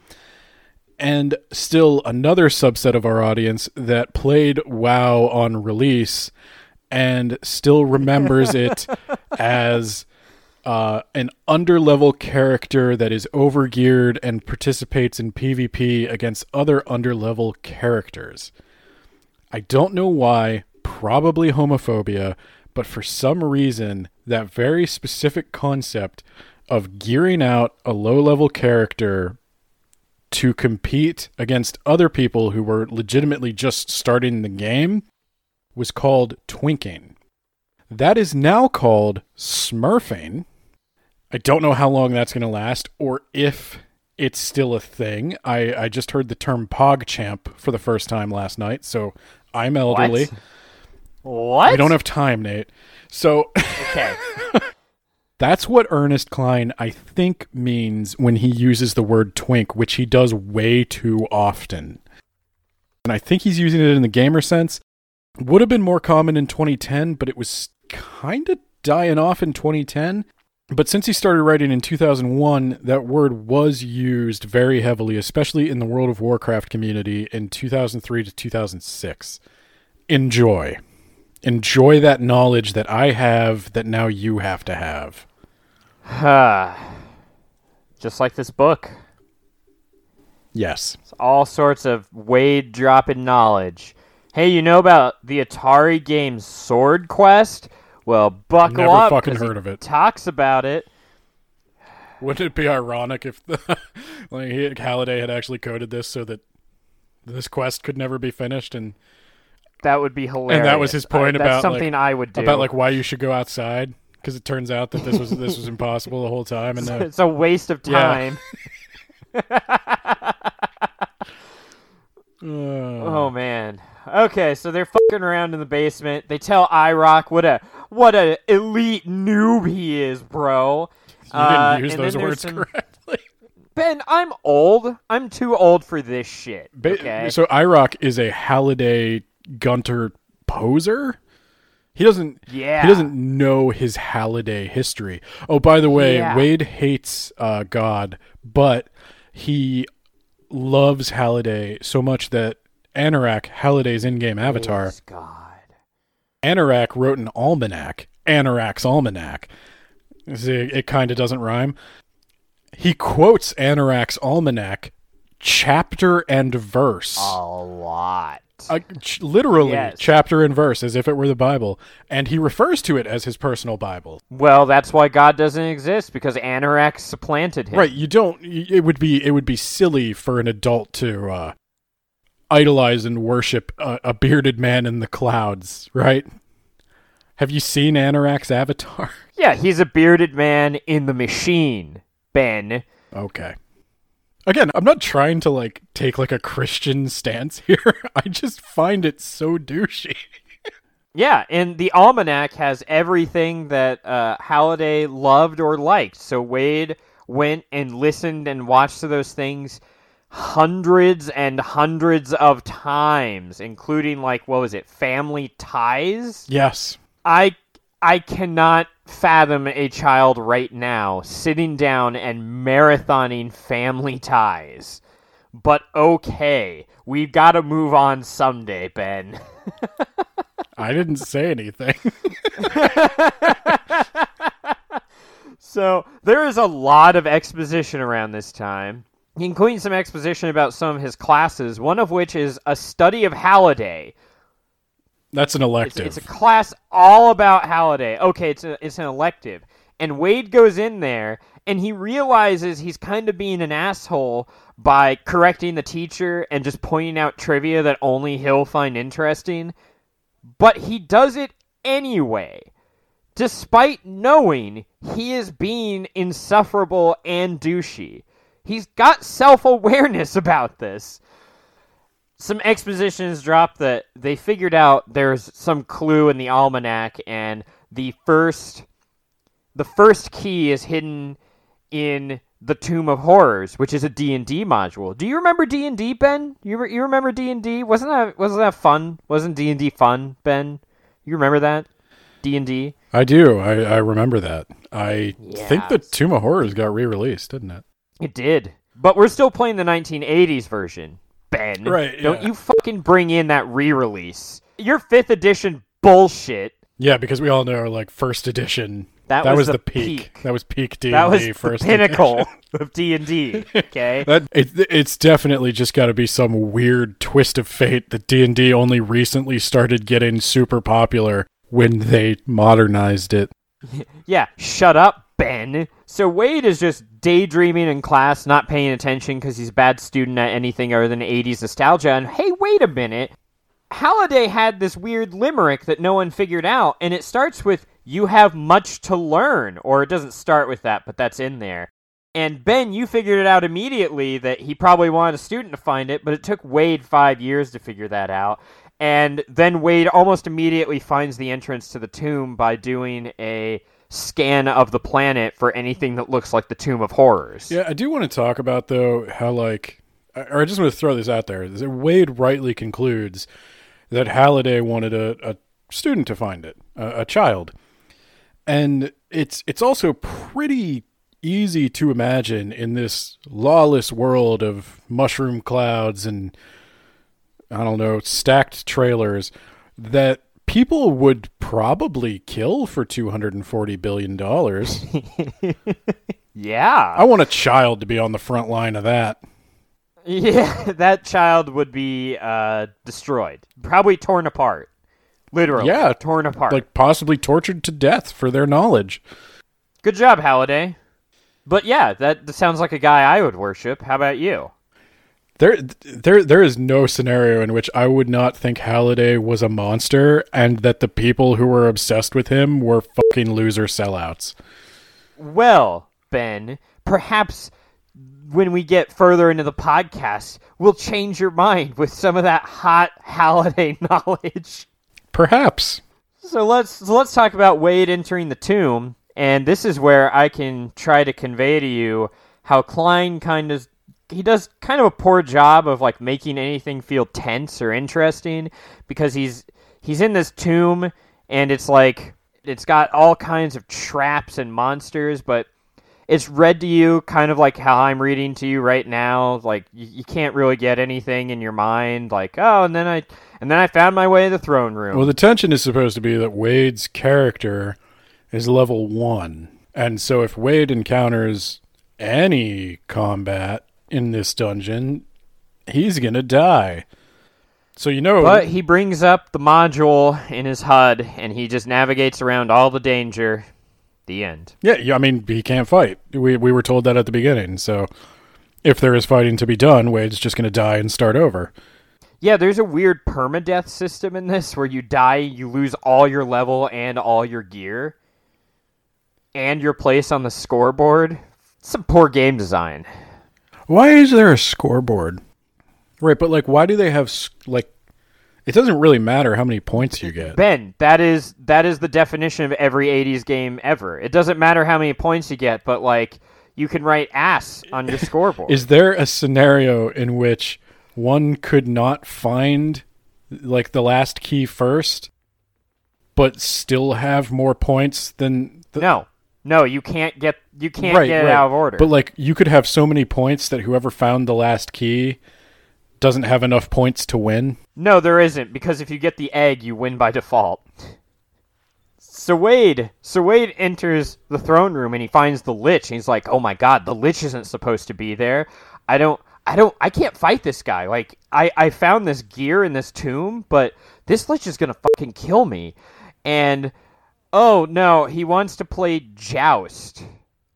And still another subset of our audience that played WoW on release and still remembers it as uh, an underlevel character that is overgeared and participates in PvP against other underlevel characters. I don't know why, probably homophobia, but for some reason, that very specific concept of gearing out a low level character to compete against other people who were legitimately just starting the game was called twinking. That is now called smurfing. I don't know how long that's going to last or if it's still a thing. I, I just heard the term PogChamp for the first time last night, so I'm elderly. What? We don't have time, Nate. So Okay. That's what Ernest Cline, I think, means when he uses the word twink, which he does way too often. And I think he's using it in the gamer sense. Would have been more common in 2010, but it was kind of dying off in 2010. But since he started writing in 2001, that word was used very heavily, especially in the World of Warcraft community in 2003 to 2006. Enjoy. Enjoy that knowledge that I have that now you have to have. Just like this book. Yes. It's all sorts of Wade dropping knowledge. Hey, you know about the Atari game Sword Quest? Well, buckle Never up. fucking 'cause he heard of it. Talks about it. Wouldn't it be ironic if the, like he, Halliday had actually coded this so that this quest could never be finished and That would be hilarious. and that was his point I- about something like, I would do. about like why you should go outside because it turns out that this was this was impossible the whole time and uh, it's a waste of Yeah. time. uh, Oh man. Okay, so they're fucking around in the basement. They tell IROC what a what a elite noob he is, bro. you Uh, didn't use those words some- correctly. Ben, I'm old. I'm too old for this shit. Okay. So IROC is a Halliday Gunter poser. He doesn't. yeah. He doesn't know his Halliday history. Oh, by the way, Yeah. Wade hates uh, God, but he loves Halliday so much that Anorak, Halliday's in-game avatar, God. Anorak wrote an almanac, Anorak's almanac. See, it kind of doesn't rhyme. He quotes Anorak's almanac, chapter and verse. A lot. Uh, ch- literally Yes. chapter and verse as if it were the bible and he refers to it as his personal bible Well, that's why God doesn't exist because Anorak supplanted him. right you don't it would be it would be silly for an adult to uh idolize and worship a, a bearded man in the clouds right? Have you seen anorak's avatar? Yeah, he's a bearded man in the machine, Ben. okay. Again i'm not trying to like take like a christian stance here. I just find it so douchey. Yeah, and the almanac has everything that uh, Halliday loved or liked. So Wade went and listened and watched to those things hundreds and hundreds of times, including like what was it, Family Ties? yes I I cannot fathom a child right now sitting down and marathoning Family Ties. But okay, we've got to move on someday, Ben. i didn't say anything So there is a lot of exposition around this time, including some exposition about some of his classes. One of which is a study of Halliday. that's an It's, elective it's a class all about Halliday. Okay, it's a, it's an elective, and Wade goes in there and he realizes he's kind of being an asshole by correcting the teacher and just pointing out trivia that only he'll find interesting. But he does it anyway despite knowing he is being insufferable and douchey. He's got self awareness about this. Some expositions dropped that they figured out there's some clue in the almanac, and the first the first key is hidden in the Tomb of Horrors, which is a D&D module. Do you remember D&D, Ben? You re- you remember D&D? Wasn't that wasn't that fun? Wasn't D&D fun, Ben? You remember that? D&D? I do. I, I remember that. I Yeah. think the Tomb of Horrors got re-released, didn't it? It did. But we're still playing the 1980s version, Ben. Right, Don't yeah. you fucking bring in that re-release. Your 5th edition bullshit. Yeah, because we all know like first edition. That was, was the, peak. peak. That was peak D&D That was first the pinnacle of D&D, okay? That it, it's definitely just got to be some weird twist of fate that D and D only recently started getting super popular when they modernized it. Yeah, shut up, Ben. So Wade is just daydreaming in class, not paying attention because he's a bad student at anything other than 80s nostalgia. And hey, wait a minute. Halliday had this weird limerick that no one figured out, and it starts with, You have much to learn. Or it doesn't start with that, but that's in there. And Ben, you figured it out immediately that he probably wanted a student to find it, but it took Wade five years to figure that out. And then Wade almost immediately finds the entrance to the tomb by doing a scan of the planet for anything that looks like the Tomb of Horrors. Yeah, I do want to talk about though how like, or I just want to throw this out there. Wade rightly concludes that Halliday wanted a, a student to find it, a, a child, and it's it's also pretty easy to imagine in this lawless world of mushroom clouds and I don't know stacked trailers that people would probably kill for 240 billion dollars. Yeah. I want a child to be on the front line of that. Yeah, that child would be uh, destroyed. Probably torn apart. Literally. Yeah, Torn apart. Like possibly tortured to death for their knowledge. Good job, Halliday. But yeah, that, that sounds like a guy I would worship. How about you? There there there is no scenario in which I would not think Halliday was a monster and that the people who were obsessed with him were fucking loser sellouts. Well, Ben, perhaps when we get further into the podcast, we'll change your mind with some of that hot Halliday knowledge. Perhaps. So let's so let's talk about Wade entering the tomb, and this is where I can try to convey to you how Cline kind of he does kind of a poor job of like making anything feel tense or interesting because he's he's in this tomb and it's like it's got all kinds of traps and monsters, but it's read to you kind of like how I'm reading to you right now. Like you, you can't really get anything in your mind. Like oh, and then I and then I found my way to the throne room. Well, the tension is supposed to be that Wade's character is level 1. And so if Wade encounters any combat in this dungeon, he's to die. So you know But he brings up the module in his HUD and he just navigates around all the danger. The end. Yeah, yeah, I mean, he can't fight. We we were told that at the beginning. So if there is fighting to be done, Wade's just to die and start over. Yeah, there's a weird permadeath system in this where you die, you lose all your level and all your gear and your place on the scoreboard. Some poor game design. Why is there a scoreboard? Right, but like, why do they have like? It doesn't really matter how many points you get. Ben, that is that is the definition of every 80s game ever. It doesn't matter how many points you get, but like you can write ass on your scoreboard. Is there a scenario in which one could not find like the last key first, but still have more points than the, no. No, you can't get you can't right, get it out of order. But like, you could have so many points that whoever found the last key doesn't have enough points to win. No, there isn't, because if you get the egg, you win by default. So Wade, so Wade enters the throne room and he finds the Lich. And he's like, "Oh my God, the Lich isn't supposed to be there. I don't, I don't, I can't fight this guy. Like, I, I found this gear in this tomb, but this Lich is gonna fucking kill me." And oh no, he wants to play Joust.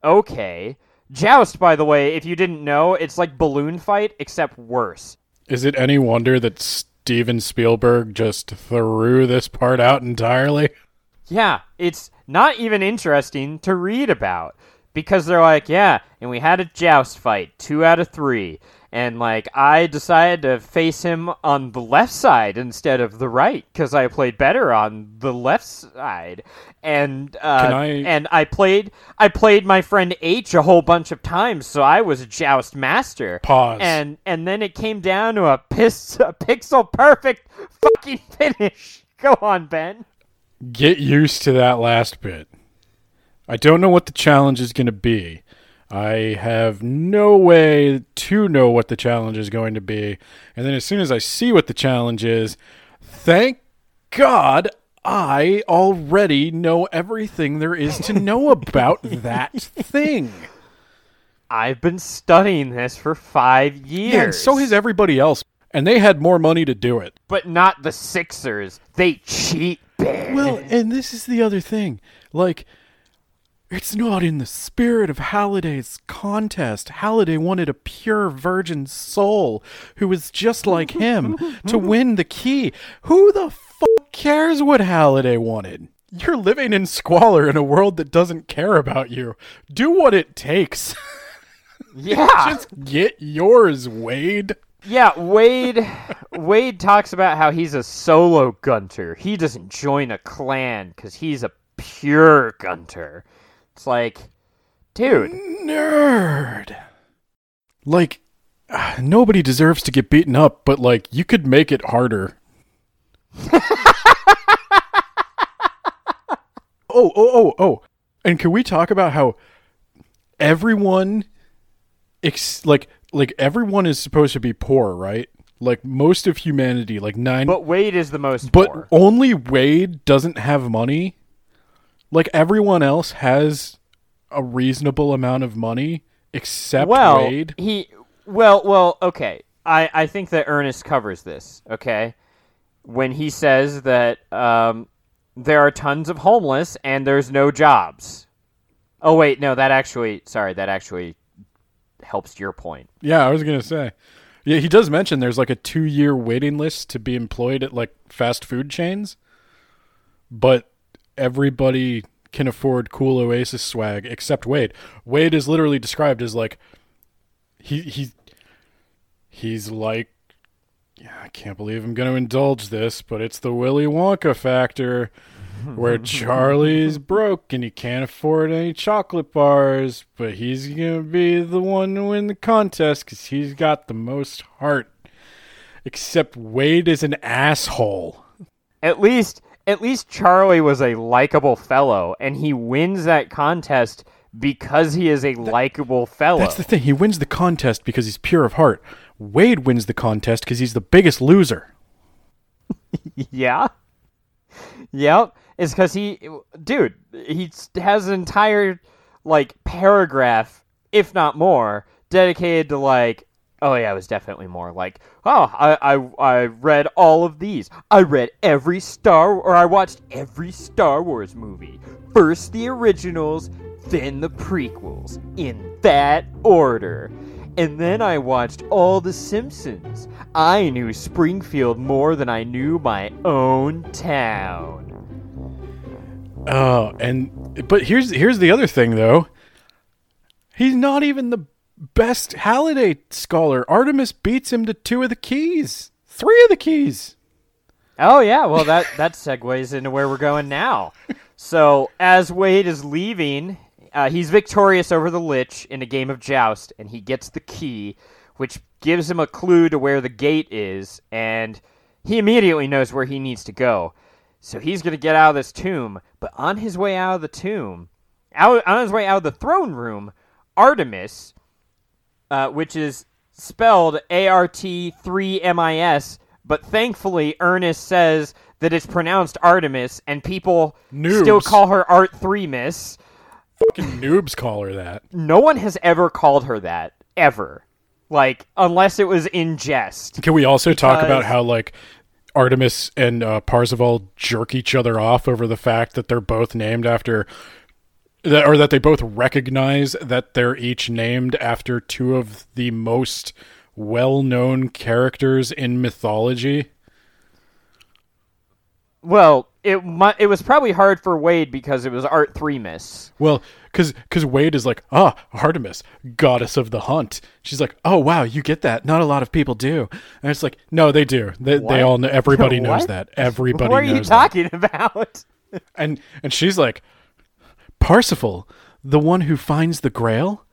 Okay, Joust, by the way, if you didn't know, it's like balloon fight except worse. Is it any wonder that Steven Spielberg just threw this part out entirely? Yeah, it's not even interesting to read about because they're like, yeah, and we had a joust fight, two out of three, and like I decided to face him on the left side instead of the right because I played better on the left side, and uh, I- and I played I played my friend H a whole bunch of times, so I was a joust master. Pause. And and then it came down to a, piss, a pixel perfect fucking finish. Go on, Ben. Get used to that last bit. I don't know what the challenge is going to be. I have no way to know what the challenge is going to be. And then as soon as I see what the challenge is, thank God I already know everything there is to know about that thing. I've been studying this for five years. Yeah, and so has everybody else. And they had more money to do it. but not the Sixers. They cheat. Well, and this is the other thing. Like, it's not in the spirit of Halliday's contest. Halliday wanted a pure virgin soul who was just like him to win the key. Who the fuck cares what Halliday wanted? You're living in squalor in a world that doesn't care about you. Do what it takes. yeah, Just get yours, Wade. yeah. Wade, Wade talks about how he's a solo gunter. He doesn't join a clan because he's a pure gunter. It's like, dude, Nerd. Like, ah, nobody deserves to get beaten up, but like, you could make it harder. oh, oh, oh, oh. And can we talk about how everyone, ex- like, like everyone is supposed to be poor, right? Like most of humanity, like nine. but Wade is the most But poor. only Wade doesn't have money. Like everyone else has a reasonable amount of money except well, Wade. he well, well, okay. I I think that Ernest covers this. Okay, when he says that um, there are tons of homeless and there's no jobs. Oh wait, no, that actually, sorry, that actually helps your point. Yeah, I was gonna say. Yeah, he does mention there's like a two year waiting list to be employed at like fast food chains, but everybody can afford cool Oasis swag except Wade. Wade is literally described as like he he he's like yeah, I can't believe I'm going to indulge this, but it's the Willy Wonka factor where Charlie's broke and he can't afford any chocolate bars, but he's going to be the one to win the contest because he's got the most heart. Except Wade is an asshole. At least, at least Charlie was a likable fellow, and he wins that contest because he is a likable fellow. That's the thing. He wins the contest because he's pure of heart. Wade wins the contest because he's the biggest loser. Yeah. Yep. It's because he, dude, he has an entire like paragraph, if not more, dedicated to like. Oh yeah, it was definitely more like. Oh, I I I read all of these. I read every Star or I watched every Star Wars movie. First the originals, then the prequels, in that order. And then I watched all The Simpsons. I knew Springfield more than I knew my own town. Oh, and but here's here's the other thing though. He's not even the best Halliday scholar. Artemis beats him to two of the keys, three of the keys. Oh yeah, well that that segues into where we're going now. So as Wade is leaving, uh, he's victorious over the Lich in a game of joust, and he gets the key, which gives him a clue to where the gate is, and he immediately knows where he needs to go. So he's gonna get out of this tomb, but on his way out of the tomb, out on his way out of the throne room, Artemis, uh, which is spelled A R T 3 M I S, but thankfully Ernest says that it's pronounced Artemis, and people still call her Art 3 Miss. Fucking noobs call her that. No one has ever called her that, ever. Like, unless it was in jest. Can we also talk about how like Artemis and uh, Parzival jerk each other off over the fact that they're both named after that, or that they both recognize that they're each named after two of the most well-known characters in mythology? well, it it was probably hard for Wade because it was Art Three Miss. Well, because because Wade is like, ah, Artemis, goddess of the hunt. She's like, oh wow, you get that? Not a lot of people do. And it's like, no, they do. They, What? they all know. Everybody knows that. Everybody what are you that. talking about? And and she's like, Parzival, the one who finds the Grail.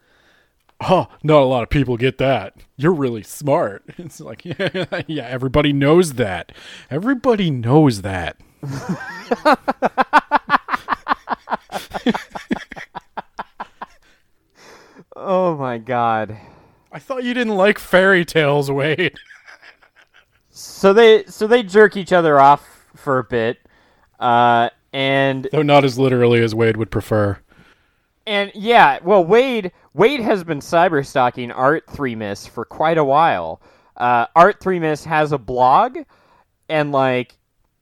Oh, not a lot of people get that. You're really smart. It's like, yeah, yeah, everybody knows that. Everybody knows that. oh my god. I thought you didn't like fairy tales, Wade. So they so they jerk each other off for a bit, uh, and Though not as literally as Wade would prefer. and yeah, well Wade Wade has been cyber stalking Art Three Miss for quite a while. Uh, Art Three Miss has a blog, and like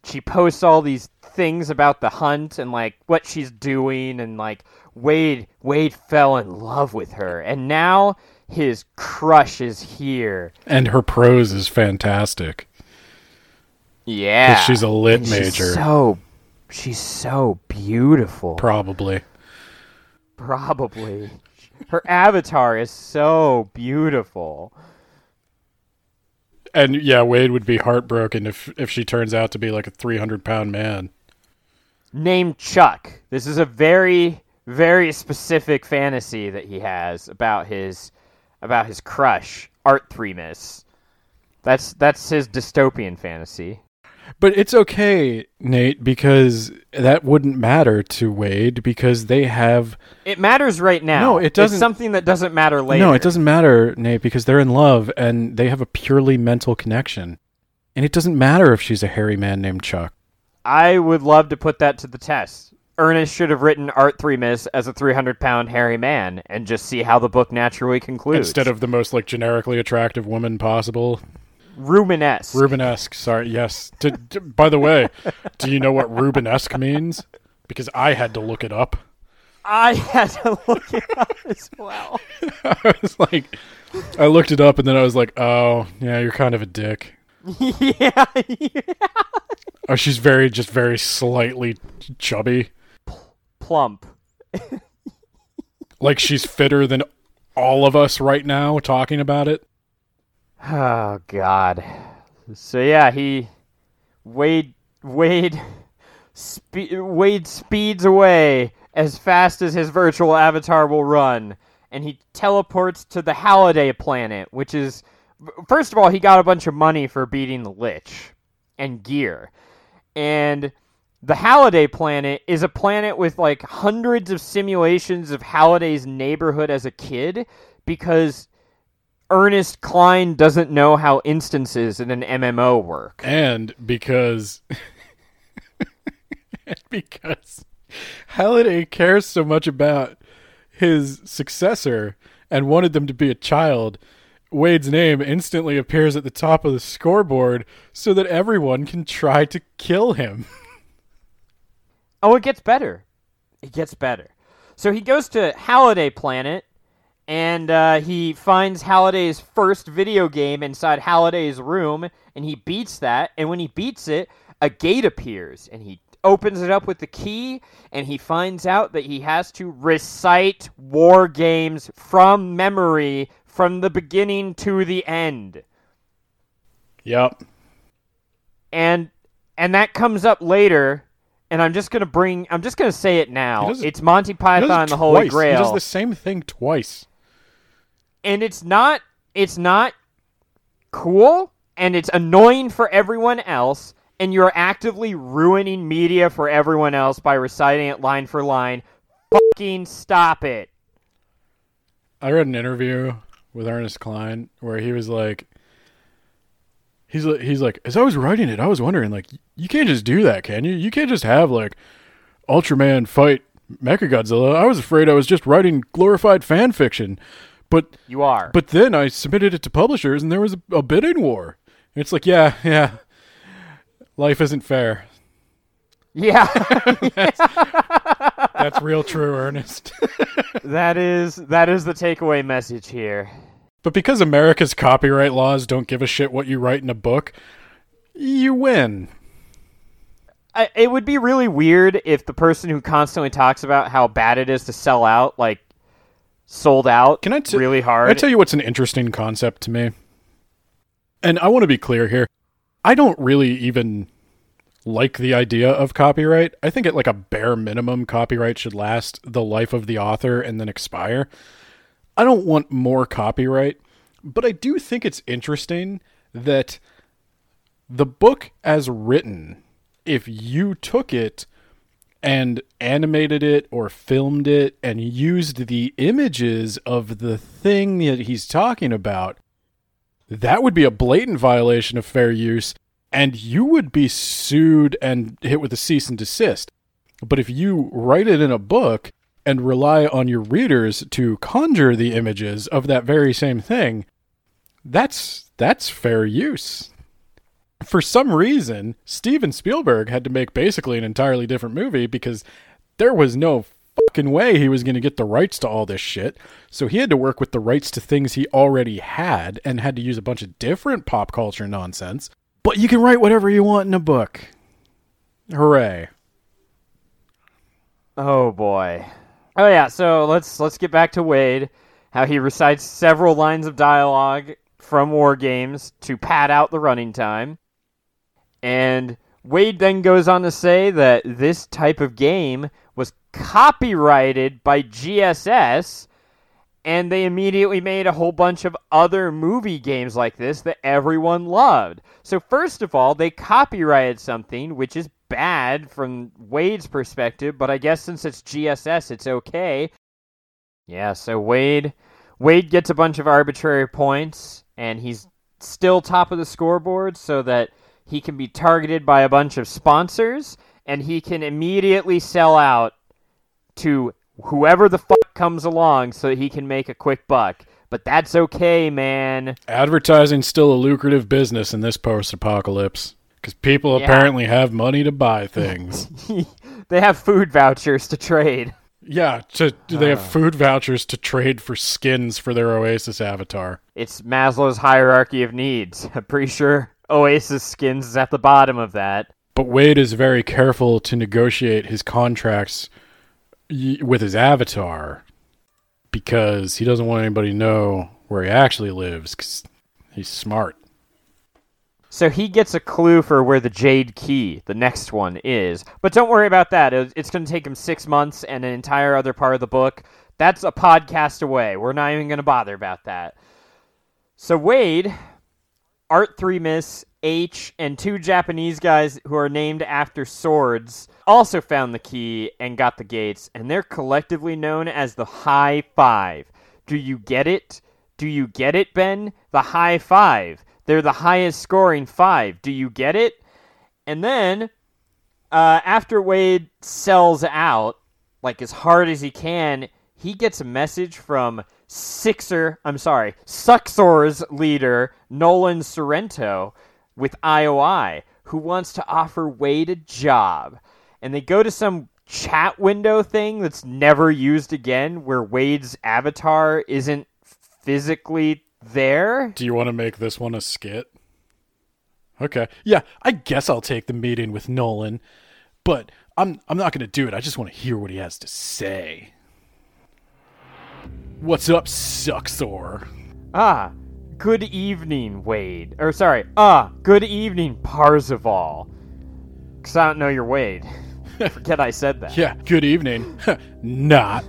she posts all these things about the hunt and like what she's doing, and like Wade Wade fell in love with her, and now his crush is here. And her prose is fantastic. Yeah, she's a lit And she's major. so she's so beautiful. Probably. Probably. Her avatar is so beautiful. And yeah, Wade would be heartbroken if if she turns out to be like a 300 pound man. Named Chuck. This is a very, very specific fantasy that he has about his about his crush, Art Three Miss. That's that's his dystopian fantasy. But it's okay, Nate, because that wouldn't matter to Wade because they have It matters right now. No, it doesn't- It's something that doesn't matter later. No, it doesn't matter, Nate, because they're in love and they have a purely mental connection. And it doesn't matter if she's a hairy man named Chuck. I would love to put that to the test. Ernest should have written Art Three Miss as a 300 pound hairy man and just see how the book naturally concludes. Instead of the most like generically attractive woman possible. Rubenesque. Rubenesque, sorry, yes. D- d- by the way, do you know what Rubenesque means? Because I had to look it up. I had to look it up as well. I was like, I looked it up and then I was like, oh, yeah, you're kind of a dick. yeah, yeah. Oh, she's very, just very slightly chubby. Plump. Like she's fitter than all of us right now talking about it. Oh God. So yeah, he Wade Wade spe- Wade speeds away as fast as his virtual avatar will run, and he teleports to the Halliday planet, which is first of all he got a bunch of money for beating the Lich and gear, and the Halliday planet is a planet with like hundreds of simulations of Halliday's neighborhood as a kid because Ernest Cline doesn't know how instances in an MMO work. And because because Halliday cares so much about his successor and wanted them to be a child, Wade's name instantly appears at the top of the scoreboard so that everyone can try to kill him. Oh, it gets better. It gets better. So he goes to Halliday Planet, and uh, he finds Halliday's first video game inside Halliday's room, and he beats that. And when he beats it, a gate appears, and he opens it up with the key, and he finds out that he has to recite war games from memory from the beginning to the end. Yep. and and that comes up later and i'm just gonna bring i'm just gonna say it now it- it's monty python and the holy twice. He grail does the same thing twice. And it's not it's not cool and it's annoying for everyone else and you're actively ruining media for everyone else by reciting it line for line fucking stop it I read an interview with Ernest Cline where he was like, he's like, he's like, as I was writing it, I was wondering, like, you can't just do that, can you? You can't just have like Ultraman fight Mechagodzilla. I was afraid I was just writing glorified fan fiction, but you are but then I submitted it to publishers and there was a, a bidding war. And it's like, yeah, yeah, life isn't fair. yeah That's real true, Ernest. that is that is the takeaway message here But because America's copyright laws don't give a shit what you write in a book, you win. I, it would be really weird if the person who constantly talks about how bad it is to sell out, like, sold out Can I t- really hard. I tell you what's an interesting concept to me? And I want to be clear here. I don't really even like the idea of copyright. I think at like a bare minimum copyright should last the life of the author and then expire. I don't want more copyright, but I do think it's interesting that the book as written, if you took it and animated it or filmed it and used the images of the thing that he's talking about, that would be a blatant violation of fair use and you would be sued and hit with a cease and desist. But if you write it in a book and rely on your readers to conjure the images of that very same thing, that's that's fair use. For some reason, Steven Spielberg had to make basically an entirely different movie because there was no fucking way he was going to get the rights to all this shit. So he had to work with the rights to things he already had and had to use a bunch of different pop culture nonsense. But you can write whatever you want in a book. Hooray. Oh boy. Oh yeah, so let's let's get back to Wade. How he recites several lines of dialogue from War Games to pad out the running time. And Wade then goes on to say that this type of game was copyrighted by GSS and they immediately made a whole bunch of other movie games like this that everyone loved. So first of all, they copyrighted something which is bad from Wade's perspective, but I guess since it's GSS, it's okay. Yeah, so Wade Wade gets a bunch of arbitrary points and he's still top of the scoreboard so that he can be targeted by a bunch of sponsors and he can immediately sell out to whoever the fuck comes along so that he can make a quick buck. But that's okay, man. Advertising's still a lucrative business in this post apocalypse because people Yeah. apparently have money to buy things. they have food vouchers to trade. yeah, to, they have ah. food vouchers to trade for skins for their Oasis avatar. It's Maslow's hierarchy of needs. I'm pretty sure Oasis skins is at the bottom of that. But Wade is very careful to negotiate his contracts with his avatar because he doesn't want anybody to know where he actually lives because he's smart. So he gets a clue for where the Jade Key, the next one, is. But don't worry about that. It's going to take him six months and an entire other part of the book. That's a podcast away. We're not even going to bother about that. So Wade, Art 3 Miss, H, and two Japanese guys who are named after swords also found the key and got the gates, and they're collectively known as the High Five. Do you get it? Do you get it, Ben? The High Five. They're the highest scoring five. Do you get it? And then, uh, after Wade sells out, like as hard as he can, he gets a message from Sixer, I'm sorry, Suxor's leader, Nolan Sorrento, with IOI, who wants to offer Wade a job. And they go to some chat window thing that's never used again, where Wade's avatar isn't physically there. Do you want to make this one a skit? Okay. Yeah, I guess I'll take the meeting with Nolan, but I'm I'm not going to do it. I just want to hear what he has to say. What's up, Suxor? Ah, good evening, Wade. Or sorry, ah, good evening, Parzival. Cause I don't know your Wade. Forget I said that. Yeah, good evening. not.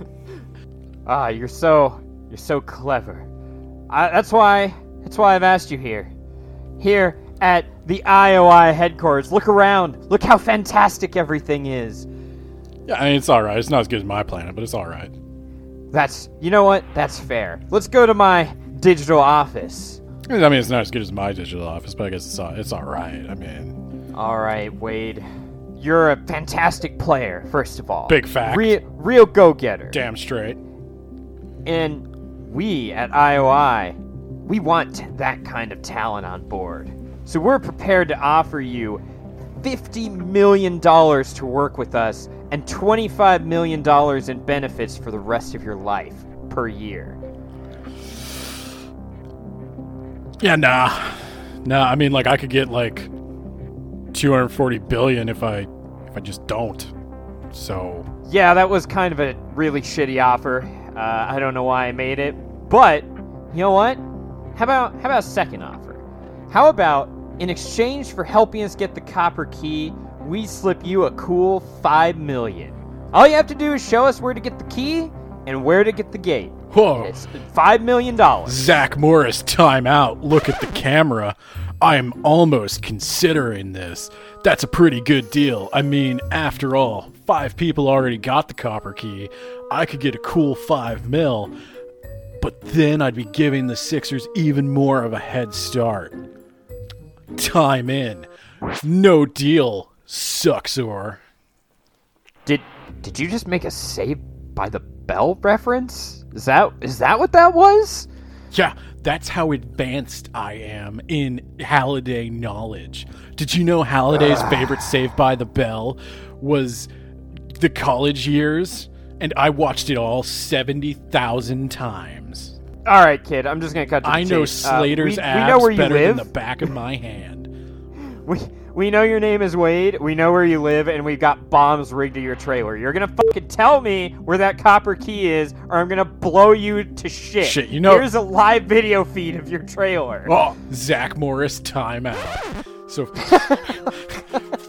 Ah, you're so you're so clever. I, that's why that's why I've asked you here. Here at the IOI headquarters. Look around. Look how fantastic everything is. Yeah, I mean, it's all right. It's not as good as my planet, but it's all right. That's you know what? That's fair. Let's go to my digital office. I mean, it's not as good as my digital office, but I guess it's all, it's all right. I mean, All right, Wade. You're a fantastic player, first of all. Big fact. Real, real go-getter. damn straight. And we at IOI, we want that kind of talent on board. So we're prepared to offer you $50 million to work with us and $25 million in benefits for the rest of your life per year. Yeah, nah, nah. I mean, like I could get like 240 billion if I if I just don't. So Yeah, that was kind of a really shitty offer. Uh, I don't know why I made it, but you know what? How about how about a second offer? How about in exchange for helping us get the copper key, we slip you a cool five million. All you have to do is show us where to get the key and where to get the gate. whoa. It's five million dollars. Zach Morris, time out. Look at the camera. I'm almost considering this. That's a pretty good deal. I mean, after all, five people already got the copper key. I could get a cool five mil, but then I'd be giving the Sixers even more of a head start. Time in. No deal, Suxor. Did did you just make a save by the bell reference? Is that is that what that was? Yeah, that's how advanced I am in Halliday knowledge. Did you know Halliday's favorite Save by the Bell was the college years? And I watched it all 70,000 times. All right, kid. I'm just gonna cut. To I know chase. Uh, Slater's we, abs we know where you better live. than the back of my hand. We we know your name is Wade. We know where you live, and we've got bombs rigged to your trailer. You're gonna fucking tell me where that copper key is, or I'm gonna blow you to shit. Shit, you know- Here's a live video feed of your trailer. Oh, Zach Morris timeout. So,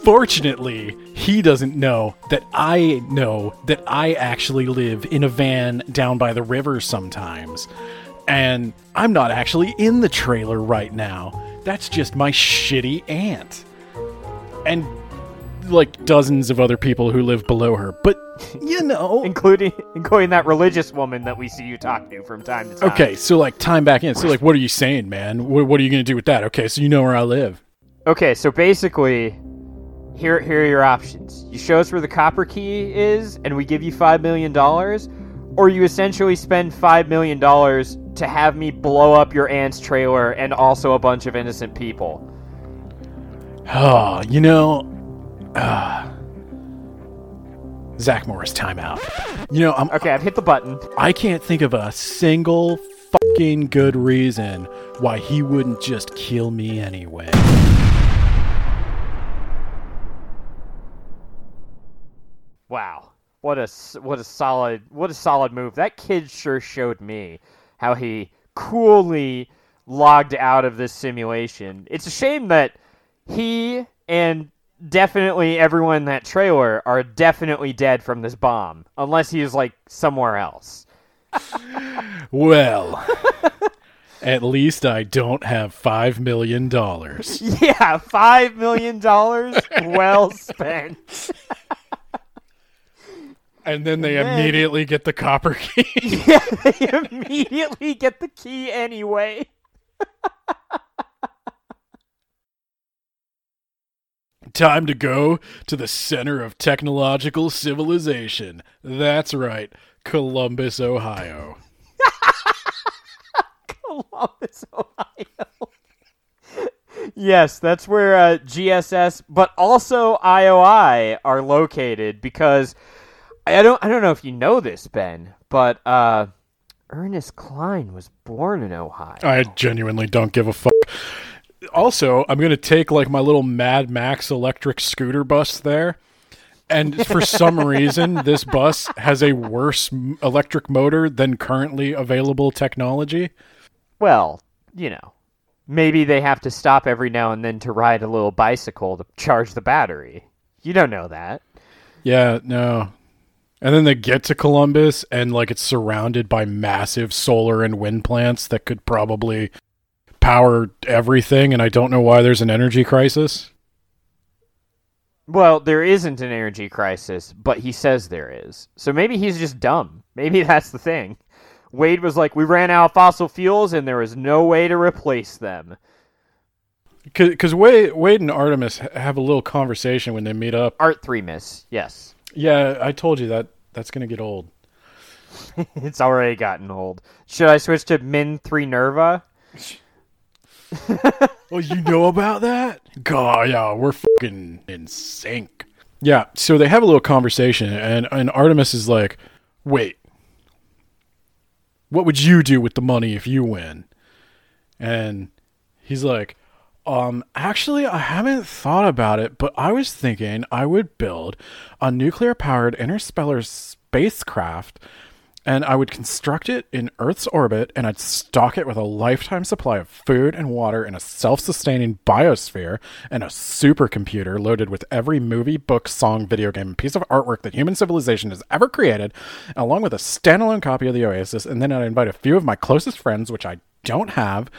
fortunately, he doesn't know that I know that I actually live in a van down by the river sometimes. And I'm not actually in the trailer right now. That's just my shitty aunt. And like dozens of other people who live below her. But, you know. Including including that religious woman that we see you talk to from time to time. Okay, so like time back in. So, like, what are you saying, man? What, what are you going to do with that? Okay, so you know where I live. Okay, so basically, here here are your options. You show us where the copper key is, and we give you five million dollars, or you essentially spend five million dollars to have me blow up your aunt's trailer and also a bunch of innocent people. Oh, you know, uh, Zach Morris timeout. You know, I'm, Okay, I've hit the button. I can't think of a single fucking good reason why he wouldn't just kill me anyway. Wow, what a what a solid what a solid move. That kid sure showed me how he coolly logged out of this simulation. It's a shame that he and definitely everyone in that trailer are definitely dead from this bomb, unless he is like somewhere else. Well, at least I don't have five million dollars. Yeah, five million dollars well spent. And then they Man. immediately get the copper key. yeah, they immediately get the key anyway. Time to go to the center of technological civilization. That's right, Columbus, Ohio. Columbus, Ohio. yes, that's where uh, GSS, but also IOI are located because I don't I don't know if you know this, Ben, but uh, Ernest Cline was born in Ohio. I genuinely don't give a fuck. Also, I'm gonna take like my little Mad Max electric scooter bus there, and for some reason, this bus has a worse electric motor than currently available technology. Well, you know, maybe they have to stop every now and then to ride a little bicycle to charge the battery. You don't know that. Yeah, no. And then they get to Columbus, and like it's surrounded by massive solar and wind plants that could probably power everything. And I don't know why there's an energy crisis. Well, there isn't an energy crisis, but he says there is. So maybe he's just dumb. Maybe that's the thing. Wade was like, we ran out of fossil fuels and there was no way to replace them. Because Wade, Wade and Artemis have a little conversation when they meet up. Art 3 miss, yes. Yeah, I told you that that's going to get old. it's already gotten old. Should I switch to Min 3 Nerva? Oh, you know about that? God, yeah, we're fucking in sync. Yeah, so they have a little conversation, and, and Artemis is like, wait, what would you do with the money if you win? And he's like, Um, actually, I haven't thought about it, but I was thinking I would build a nuclear powered interstellar spacecraft and I would construct it in Earth's orbit and I'd stock it with a lifetime supply of food and water in a self sustaining biosphere and a supercomputer loaded with every movie, book, song, video game, and piece of artwork that human civilization has ever created, along with a standalone copy of the Oasis. And then I'd invite a few of my closest friends, which I don't have,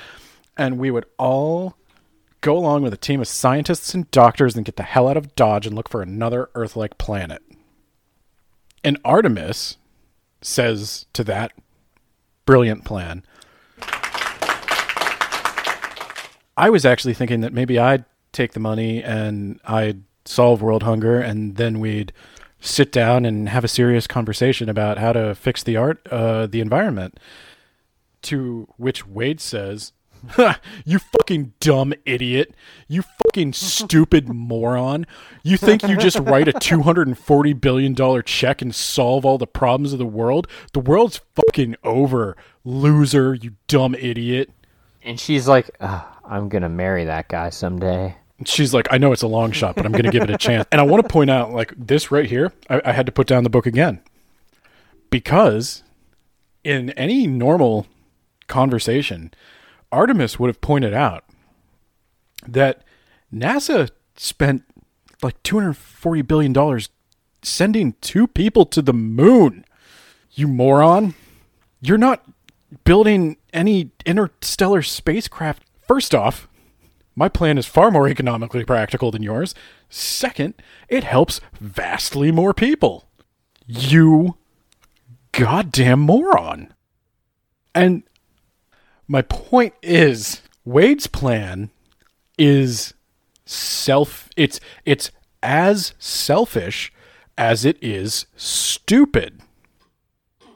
and we would all go along with a team of scientists and doctors and get the hell out of Dodge and look for another Earth like planet. And Artemis says to that brilliant plan, I was actually thinking that maybe I'd take the money and I'd solve world hunger and then we'd sit down and have a serious conversation about how to fix the art uh, the environment. To which Wade says you fucking dumb idiot. You fucking stupid moron. You think you just write a $240 billion check and solve all the problems of the world? The world's fucking over, loser, you dumb idiot. And she's like, ah, I'm going to marry that guy someday. She's like, I know it's a long shot, but I'm going to give it a chance. And I want to point out, like, this right here, I, I had to put down the book again. Because in any normal conversation, Artemis would have pointed out that NASA spent like $240 billion sending two people to the moon. You moron. You're not building any interstellar spacecraft. First off, my plan is far more economically practical than yours. Second, it helps vastly more people. You goddamn moron. And my point is Wade's plan is self it's it's as selfish as it is stupid.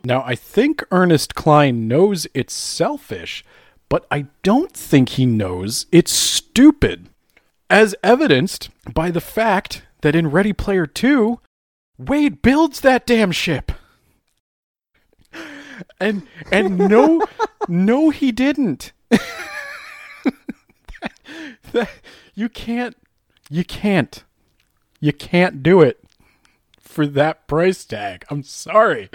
Now, I think Ernest Cline knows it's selfish, but I don't think he knows it's stupid. As evidenced by the fact that in Ready Player 2, Wade builds that damn ship and and no no he didn't. That, you can't you can't you can't do it for that price tag. I'm sorry.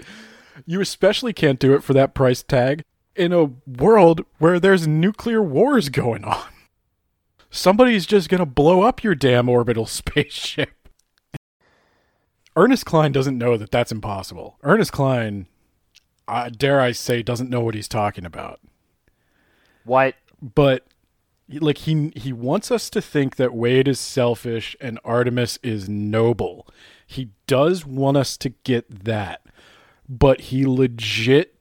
You especially can't do it for that price tag in a world where there's nuclear wars going on. Somebody's just going to blow up your damn orbital spaceship. Ernest Cline doesn't know that that's impossible. Ernest Cline uh, dare I say, doesn't know what he's talking about. What? But like he he wants us to think that Wade is selfish and Artemis is noble. He does want us to get that, but he legit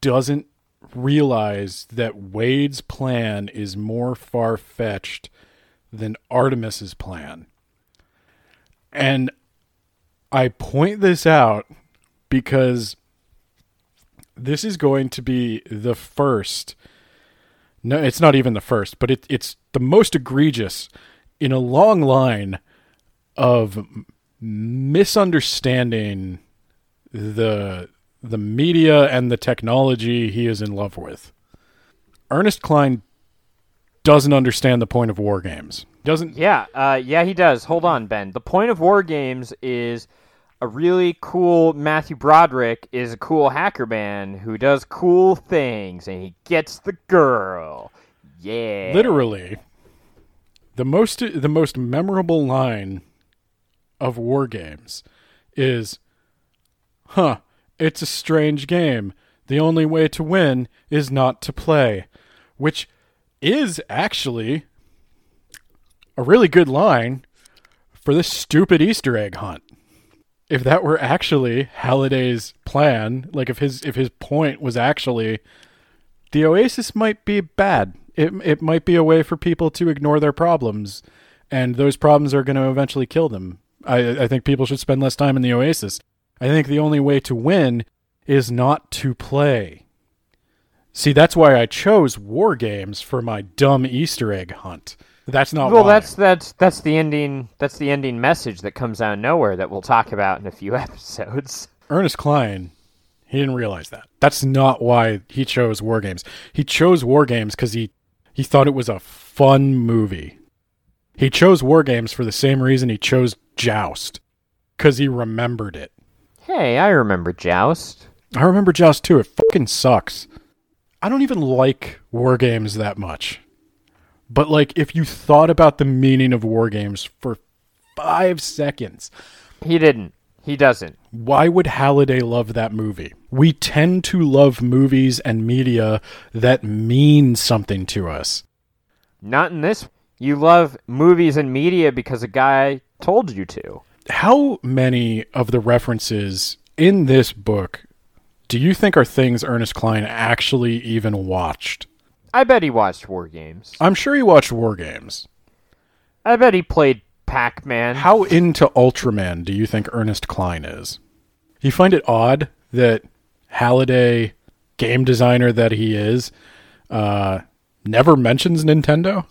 doesn't realize that Wade's plan is more far fetched than Artemis's plan. And I point this out because this is going to be the first. No, it's not even the first, but it, it's the most egregious in a long line of misunderstanding the the media and the technology he is in love with. Ernest Cline doesn't understand the point of war games. Doesn't Yeah, uh, yeah, he does. Hold on, Ben. The point of war games is a really cool Matthew Broderick is a cool hacker man who does cool things and he gets the girl. Yeah. Literally. The most the most memorable line of war games is huh, it's a strange game. The only way to win is not to play, which is actually a really good line for this stupid Easter egg hunt if that were actually Halliday's plan, like if his if his point was actually the Oasis might be bad. It it might be a way for people to ignore their problems, and those problems are going to eventually kill them. I I think people should spend less time in the Oasis. I think the only way to win is not to play. See, that's why I chose war games for my dumb Easter egg hunt. That's not well. why. That's that's that's the ending. That's the ending message that comes out of nowhere that we'll talk about in a few episodes. Ernest Cline, he didn't realize that. That's not why he chose war games. He chose war games because he he thought it was a fun movie. He chose War Games for the same reason he chose Joust, because he remembered it. Hey, I remember Joust. I remember Joust too. It fucking sucks. I don't even like War Games that much. But like if you thought about the meaning of War Games for 5 seconds, He didn't. He doesn't. why would Halliday love that movie? We tend to love movies and media that mean something to us. Not in this. You love movies and media because a guy told you to. How many of the references in this book do you think are things Ernest Cline actually even watched? I bet he watched War Games. I'm sure he watched War Games. I bet he played Pac Man. How into Ultraman do you think Ernest Cline is? You find it odd that Halliday, game designer that he is, uh, never mentions Nintendo?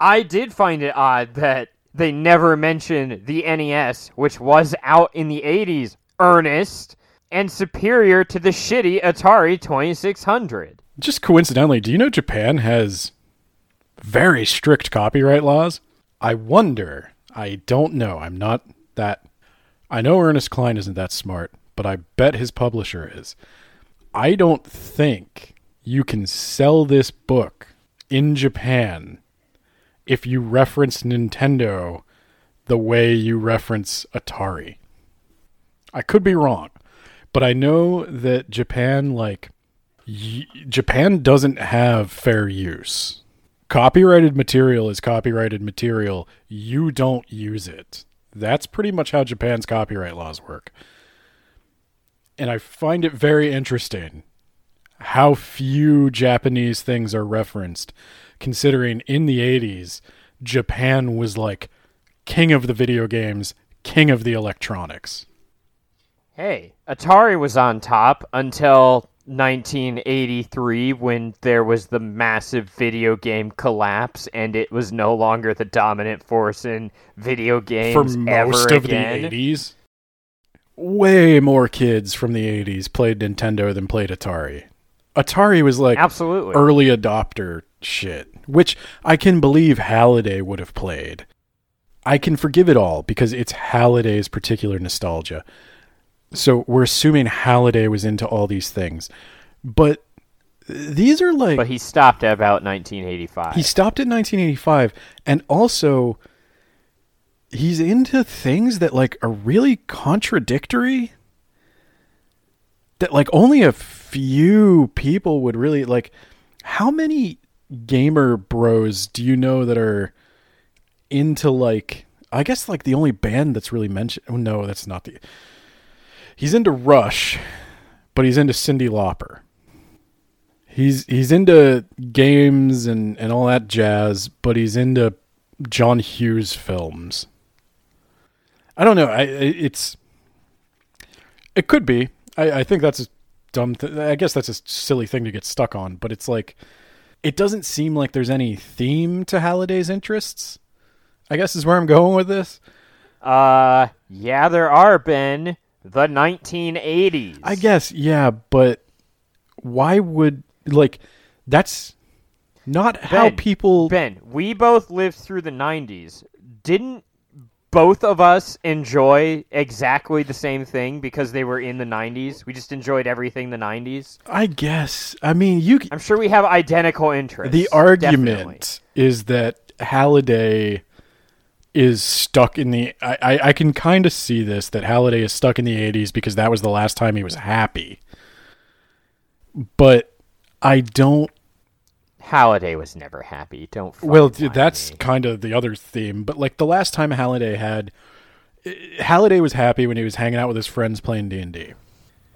I did find it odd that they never mentioned the NES, which was out in the 80s, Ernest, and superior to the shitty Atari 2600. Just coincidentally, do you know Japan has very strict copyright laws? I wonder. I don't know. I'm not that. I know Ernest Cline isn't that smart, but I bet his publisher is. I don't think you can sell this book in Japan if you reference Nintendo the way you reference Atari. I could be wrong, but I know that Japan like Japan doesn't have fair use. Copyrighted material is copyrighted material. You don't use it. That's pretty much how Japan's copyright laws work. And I find it very interesting how few Japanese things are referenced, considering in the 80s, Japan was like king of the video games, king of the electronics. Hey, Atari was on top until 1983 when there was the massive video game collapse and it was no longer the dominant force in video games For most of again. the 80s, way more kids from the 80s played Nintendo than played Atari. Atari was like Absolutely. early adopter shit, which I can believe Halliday would have played. I can forgive it all because it's Halliday's particular nostalgia. So we're assuming Halliday was into all these things. But these are like but he stopped at about 1985. he stopped at 1985 and also he's into things that like are really contradictory that like only a few people would really like how many gamer bros do you know that are into like I guess like the only band that's really mentioned oh no that's not the he's into Rush but he's into Cyndi Lauper He's he's into games and, and all that jazz, but he's into John Hughes films. I don't know. I it's it could be. I, I think that's a dumb. Th- I guess that's a silly thing to get stuck on. But it's like it doesn't seem like there's any theme to Halliday's interests. I guess is where I'm going with this. uh, yeah, there are, Ben. The 1980s. I guess yeah, but why would like that's not how people Ben, we both lived through the 90s. Didn't both of us enjoy exactly the same thing because they were in the 90s? We just enjoyed everything the 90s. I guess. I mean, you. I'm sure we have identical interests. The argument definitely. is that Halliday is stuck in the. I, I, I can kind of see this that Halliday is stuck in the '80s because that was the last time he was happy. But I don't. Halliday was never happy. Don't. Well, fucking lie to that's me. kind of the other theme. But like the last time Halliday had, eh, Halliday was happy when he was hanging out with his friends playing D and D.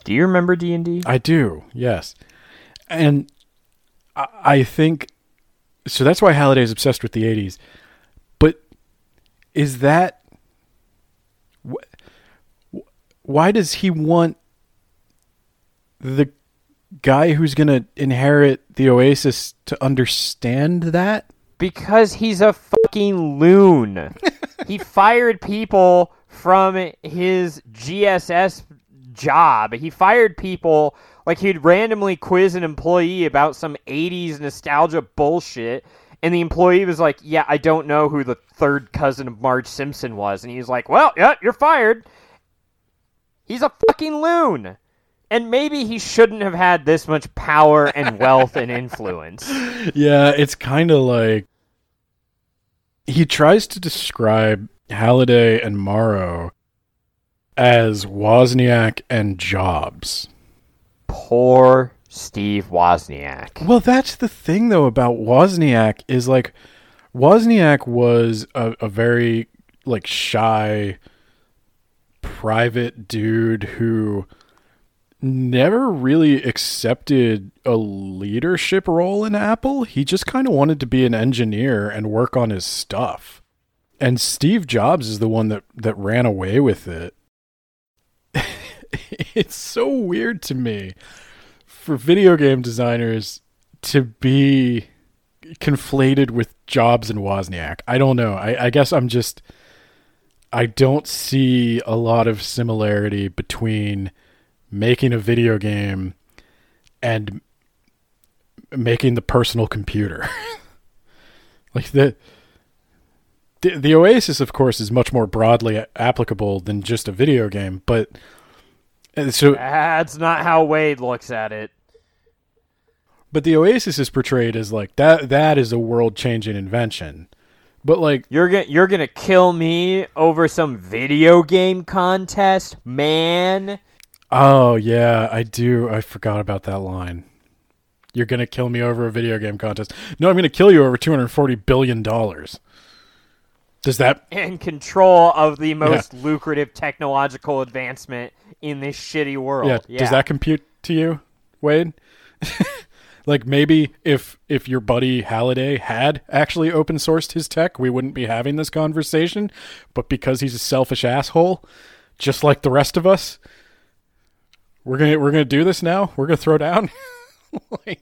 Do you remember D and D? I do, yes. And I, I think so that's why Halliday is obsessed with the 80s. Is that wh- why does he want the guy who's going to inherit the Oasis to understand that? Because he's a fucking loon. he fired people from his GSS job. He fired people like he'd randomly quiz an employee about some 80s nostalgia bullshit And the employee was like, "Yeah, I don't know who the third cousin of Marge Simpson was." And he's like, "Well, yeah, you're fired." He's a fucking loon. And maybe he shouldn't have had this much power and wealth and influence. Yeah, it's kind of like he tries to describe Halliday and Morrow as Wozniak and Jobs. Poor Steve Wozniak. Well, that's the thing though about Wozniak is like Wozniak was a, a very like shy private dude who never really accepted a leadership role in Apple. He just kind of wanted to be an engineer and work on his stuff. And Steve Jobs is the one that that ran away with it. it's so weird to me for video game designers to be conflated with Jobs and Wozniak. I don't know. I, I guess I'm just I don't see a lot of similarity between making a video game and making the personal computer. like the, the the Oasis, of course, is much more broadly applicable than just a video game, but so That's not how Wade looks at it. But the Oasis is portrayed as like that that is a world changing invention. But like You're gonna you're gonna kill me over some video game contest, man. Oh yeah, I do. I forgot about that line. You're gonna kill me over a video game contest. No, I'm gonna kill you over 240 billion dollars. Does that? And control of the most lucrative technological advancement in this shitty world. Yeah, Does that compute to you, Wade? like maybe if if your buddy Halliday had actually open sourced his tech, we wouldn't be having this conversation. But because he's a selfish asshole, just like the rest of us, we're gonna we're gonna do this now. We're gonna throw down. like,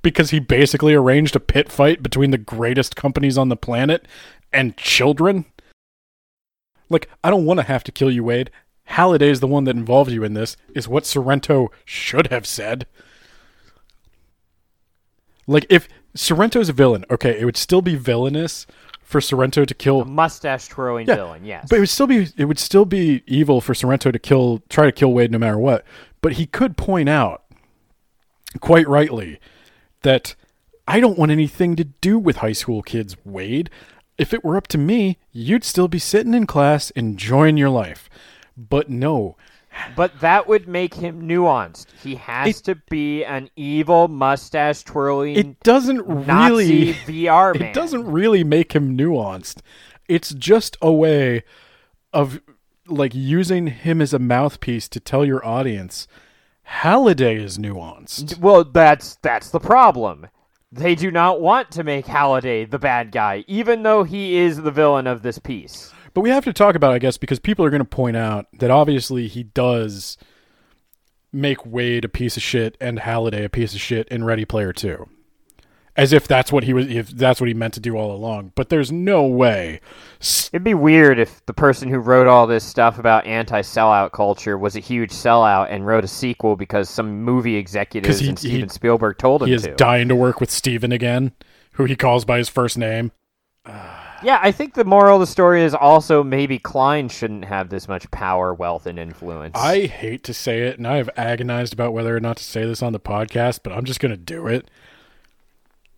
because he basically arranged a pit fight between the greatest companies on the planet and children. Like, I don't want to have to kill you, Wade. Halliday is the one that involved you in this, is what Sorrento should have said. Like, if Sorrento's a villain, okay, it would still be villainous for Sorrento to kill mustache twirling Yeah, villain, yes. but it would still be it would still be evil for Sorrento to kill try to kill Wade no matter what. But he could point out quite rightly that I don't want anything to do with high school kids, Wade. If it were up to me, you'd still be sitting in class enjoying your life. But no. But that would make him nuanced. He has It- to be an evil mustache twirling It doesn't Nazi really VR man. it doesn't really make him nuanced. It's just a way of like using him as a mouthpiece to tell your audience Halliday is nuanced. Well, that's that's the problem. They do not want to make Halliday the bad guy, even though he is the villain of this piece. But we have to talk about, it, I guess, because people are going to point out that obviously he does make Wade a piece of shit and Halliday a piece of shit in Ready Player Two, as if that's what he was, if that's what he meant to do all along. But there's no way. It'd be weird if the person who wrote all this stuff about anti-sellout culture was a huge sellout and wrote a sequel because some movie executives he- and he- Steven Spielberg told him He is to. dying to work with Steven again, who he calls by his first name. Ah. Yeah, I think the moral of the story is also maybe Cline shouldn't have this much power, wealth, and influence. I hate to say it, and I have agonized about whether or not to say this on the podcast, but I'm just going to do it.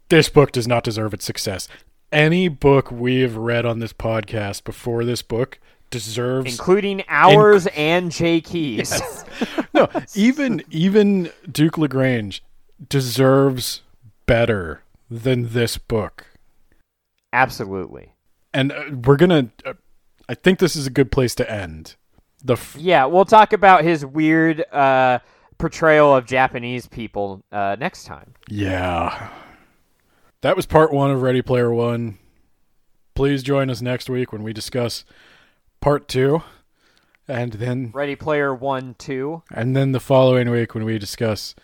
This book does not deserve its success. Any book we've read on this podcast before this book deserves including ours and Jay Keys. no even even Duke Lagrange deserves better than this book. Absolutely. And uh, we're gonna. Uh, I think this is a good place to end. The f- Yeah, we'll talk about his weird uh, portrayal of Japanese people uh, next time. Yeah. That was part one of Ready Player One. Please join us next week when we discuss part two. And then Ready Player One, Two. and then the following week when we discuss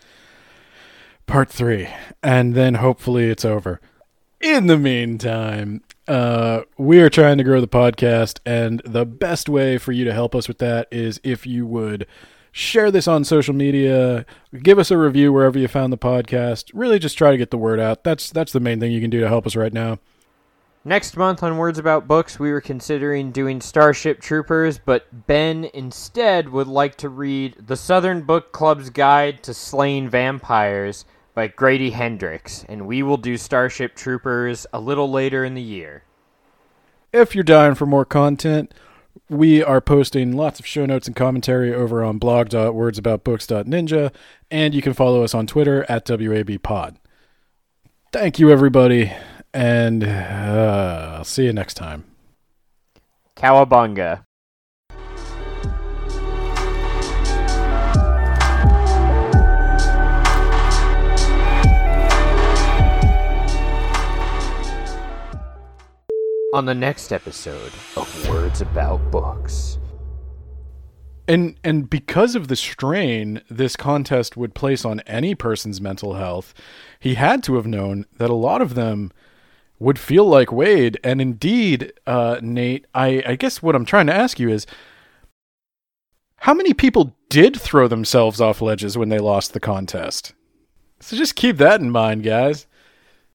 part three. And then hopefully it's over. In the meantime, uh, we are trying to grow the podcast, and the best way for you to help us with that is if you would share this on social media, give us a review wherever you found the podcast. Really just try to get the word out. That's that's the main thing you can do to help us right now. Next month on Words About Books, we were considering doing Starship Troopers, but Ben instead would like to read The Southern Book Club's Guide to Slaying Vampires by Grady Hendrix, and we will do Starship Troopers a little later in the year. If you're dying for more content, we are posting lots of show notes and commentary over on blog.wordsaboutbooks.ninja, and you can follow us on Twitter at WABpod. Thank you, everybody, and uh, I'll see you next time. Cowabunga. On the next episode of Words About Books. And and because of the strain this contest would place on any person's mental health, he had to have known that a lot of them would feel like Wade. And indeed, uh, Nate, I, I guess what I'm trying to ask you is how many people did throw themselves off ledges when they lost the contest? So just keep that in mind, guys.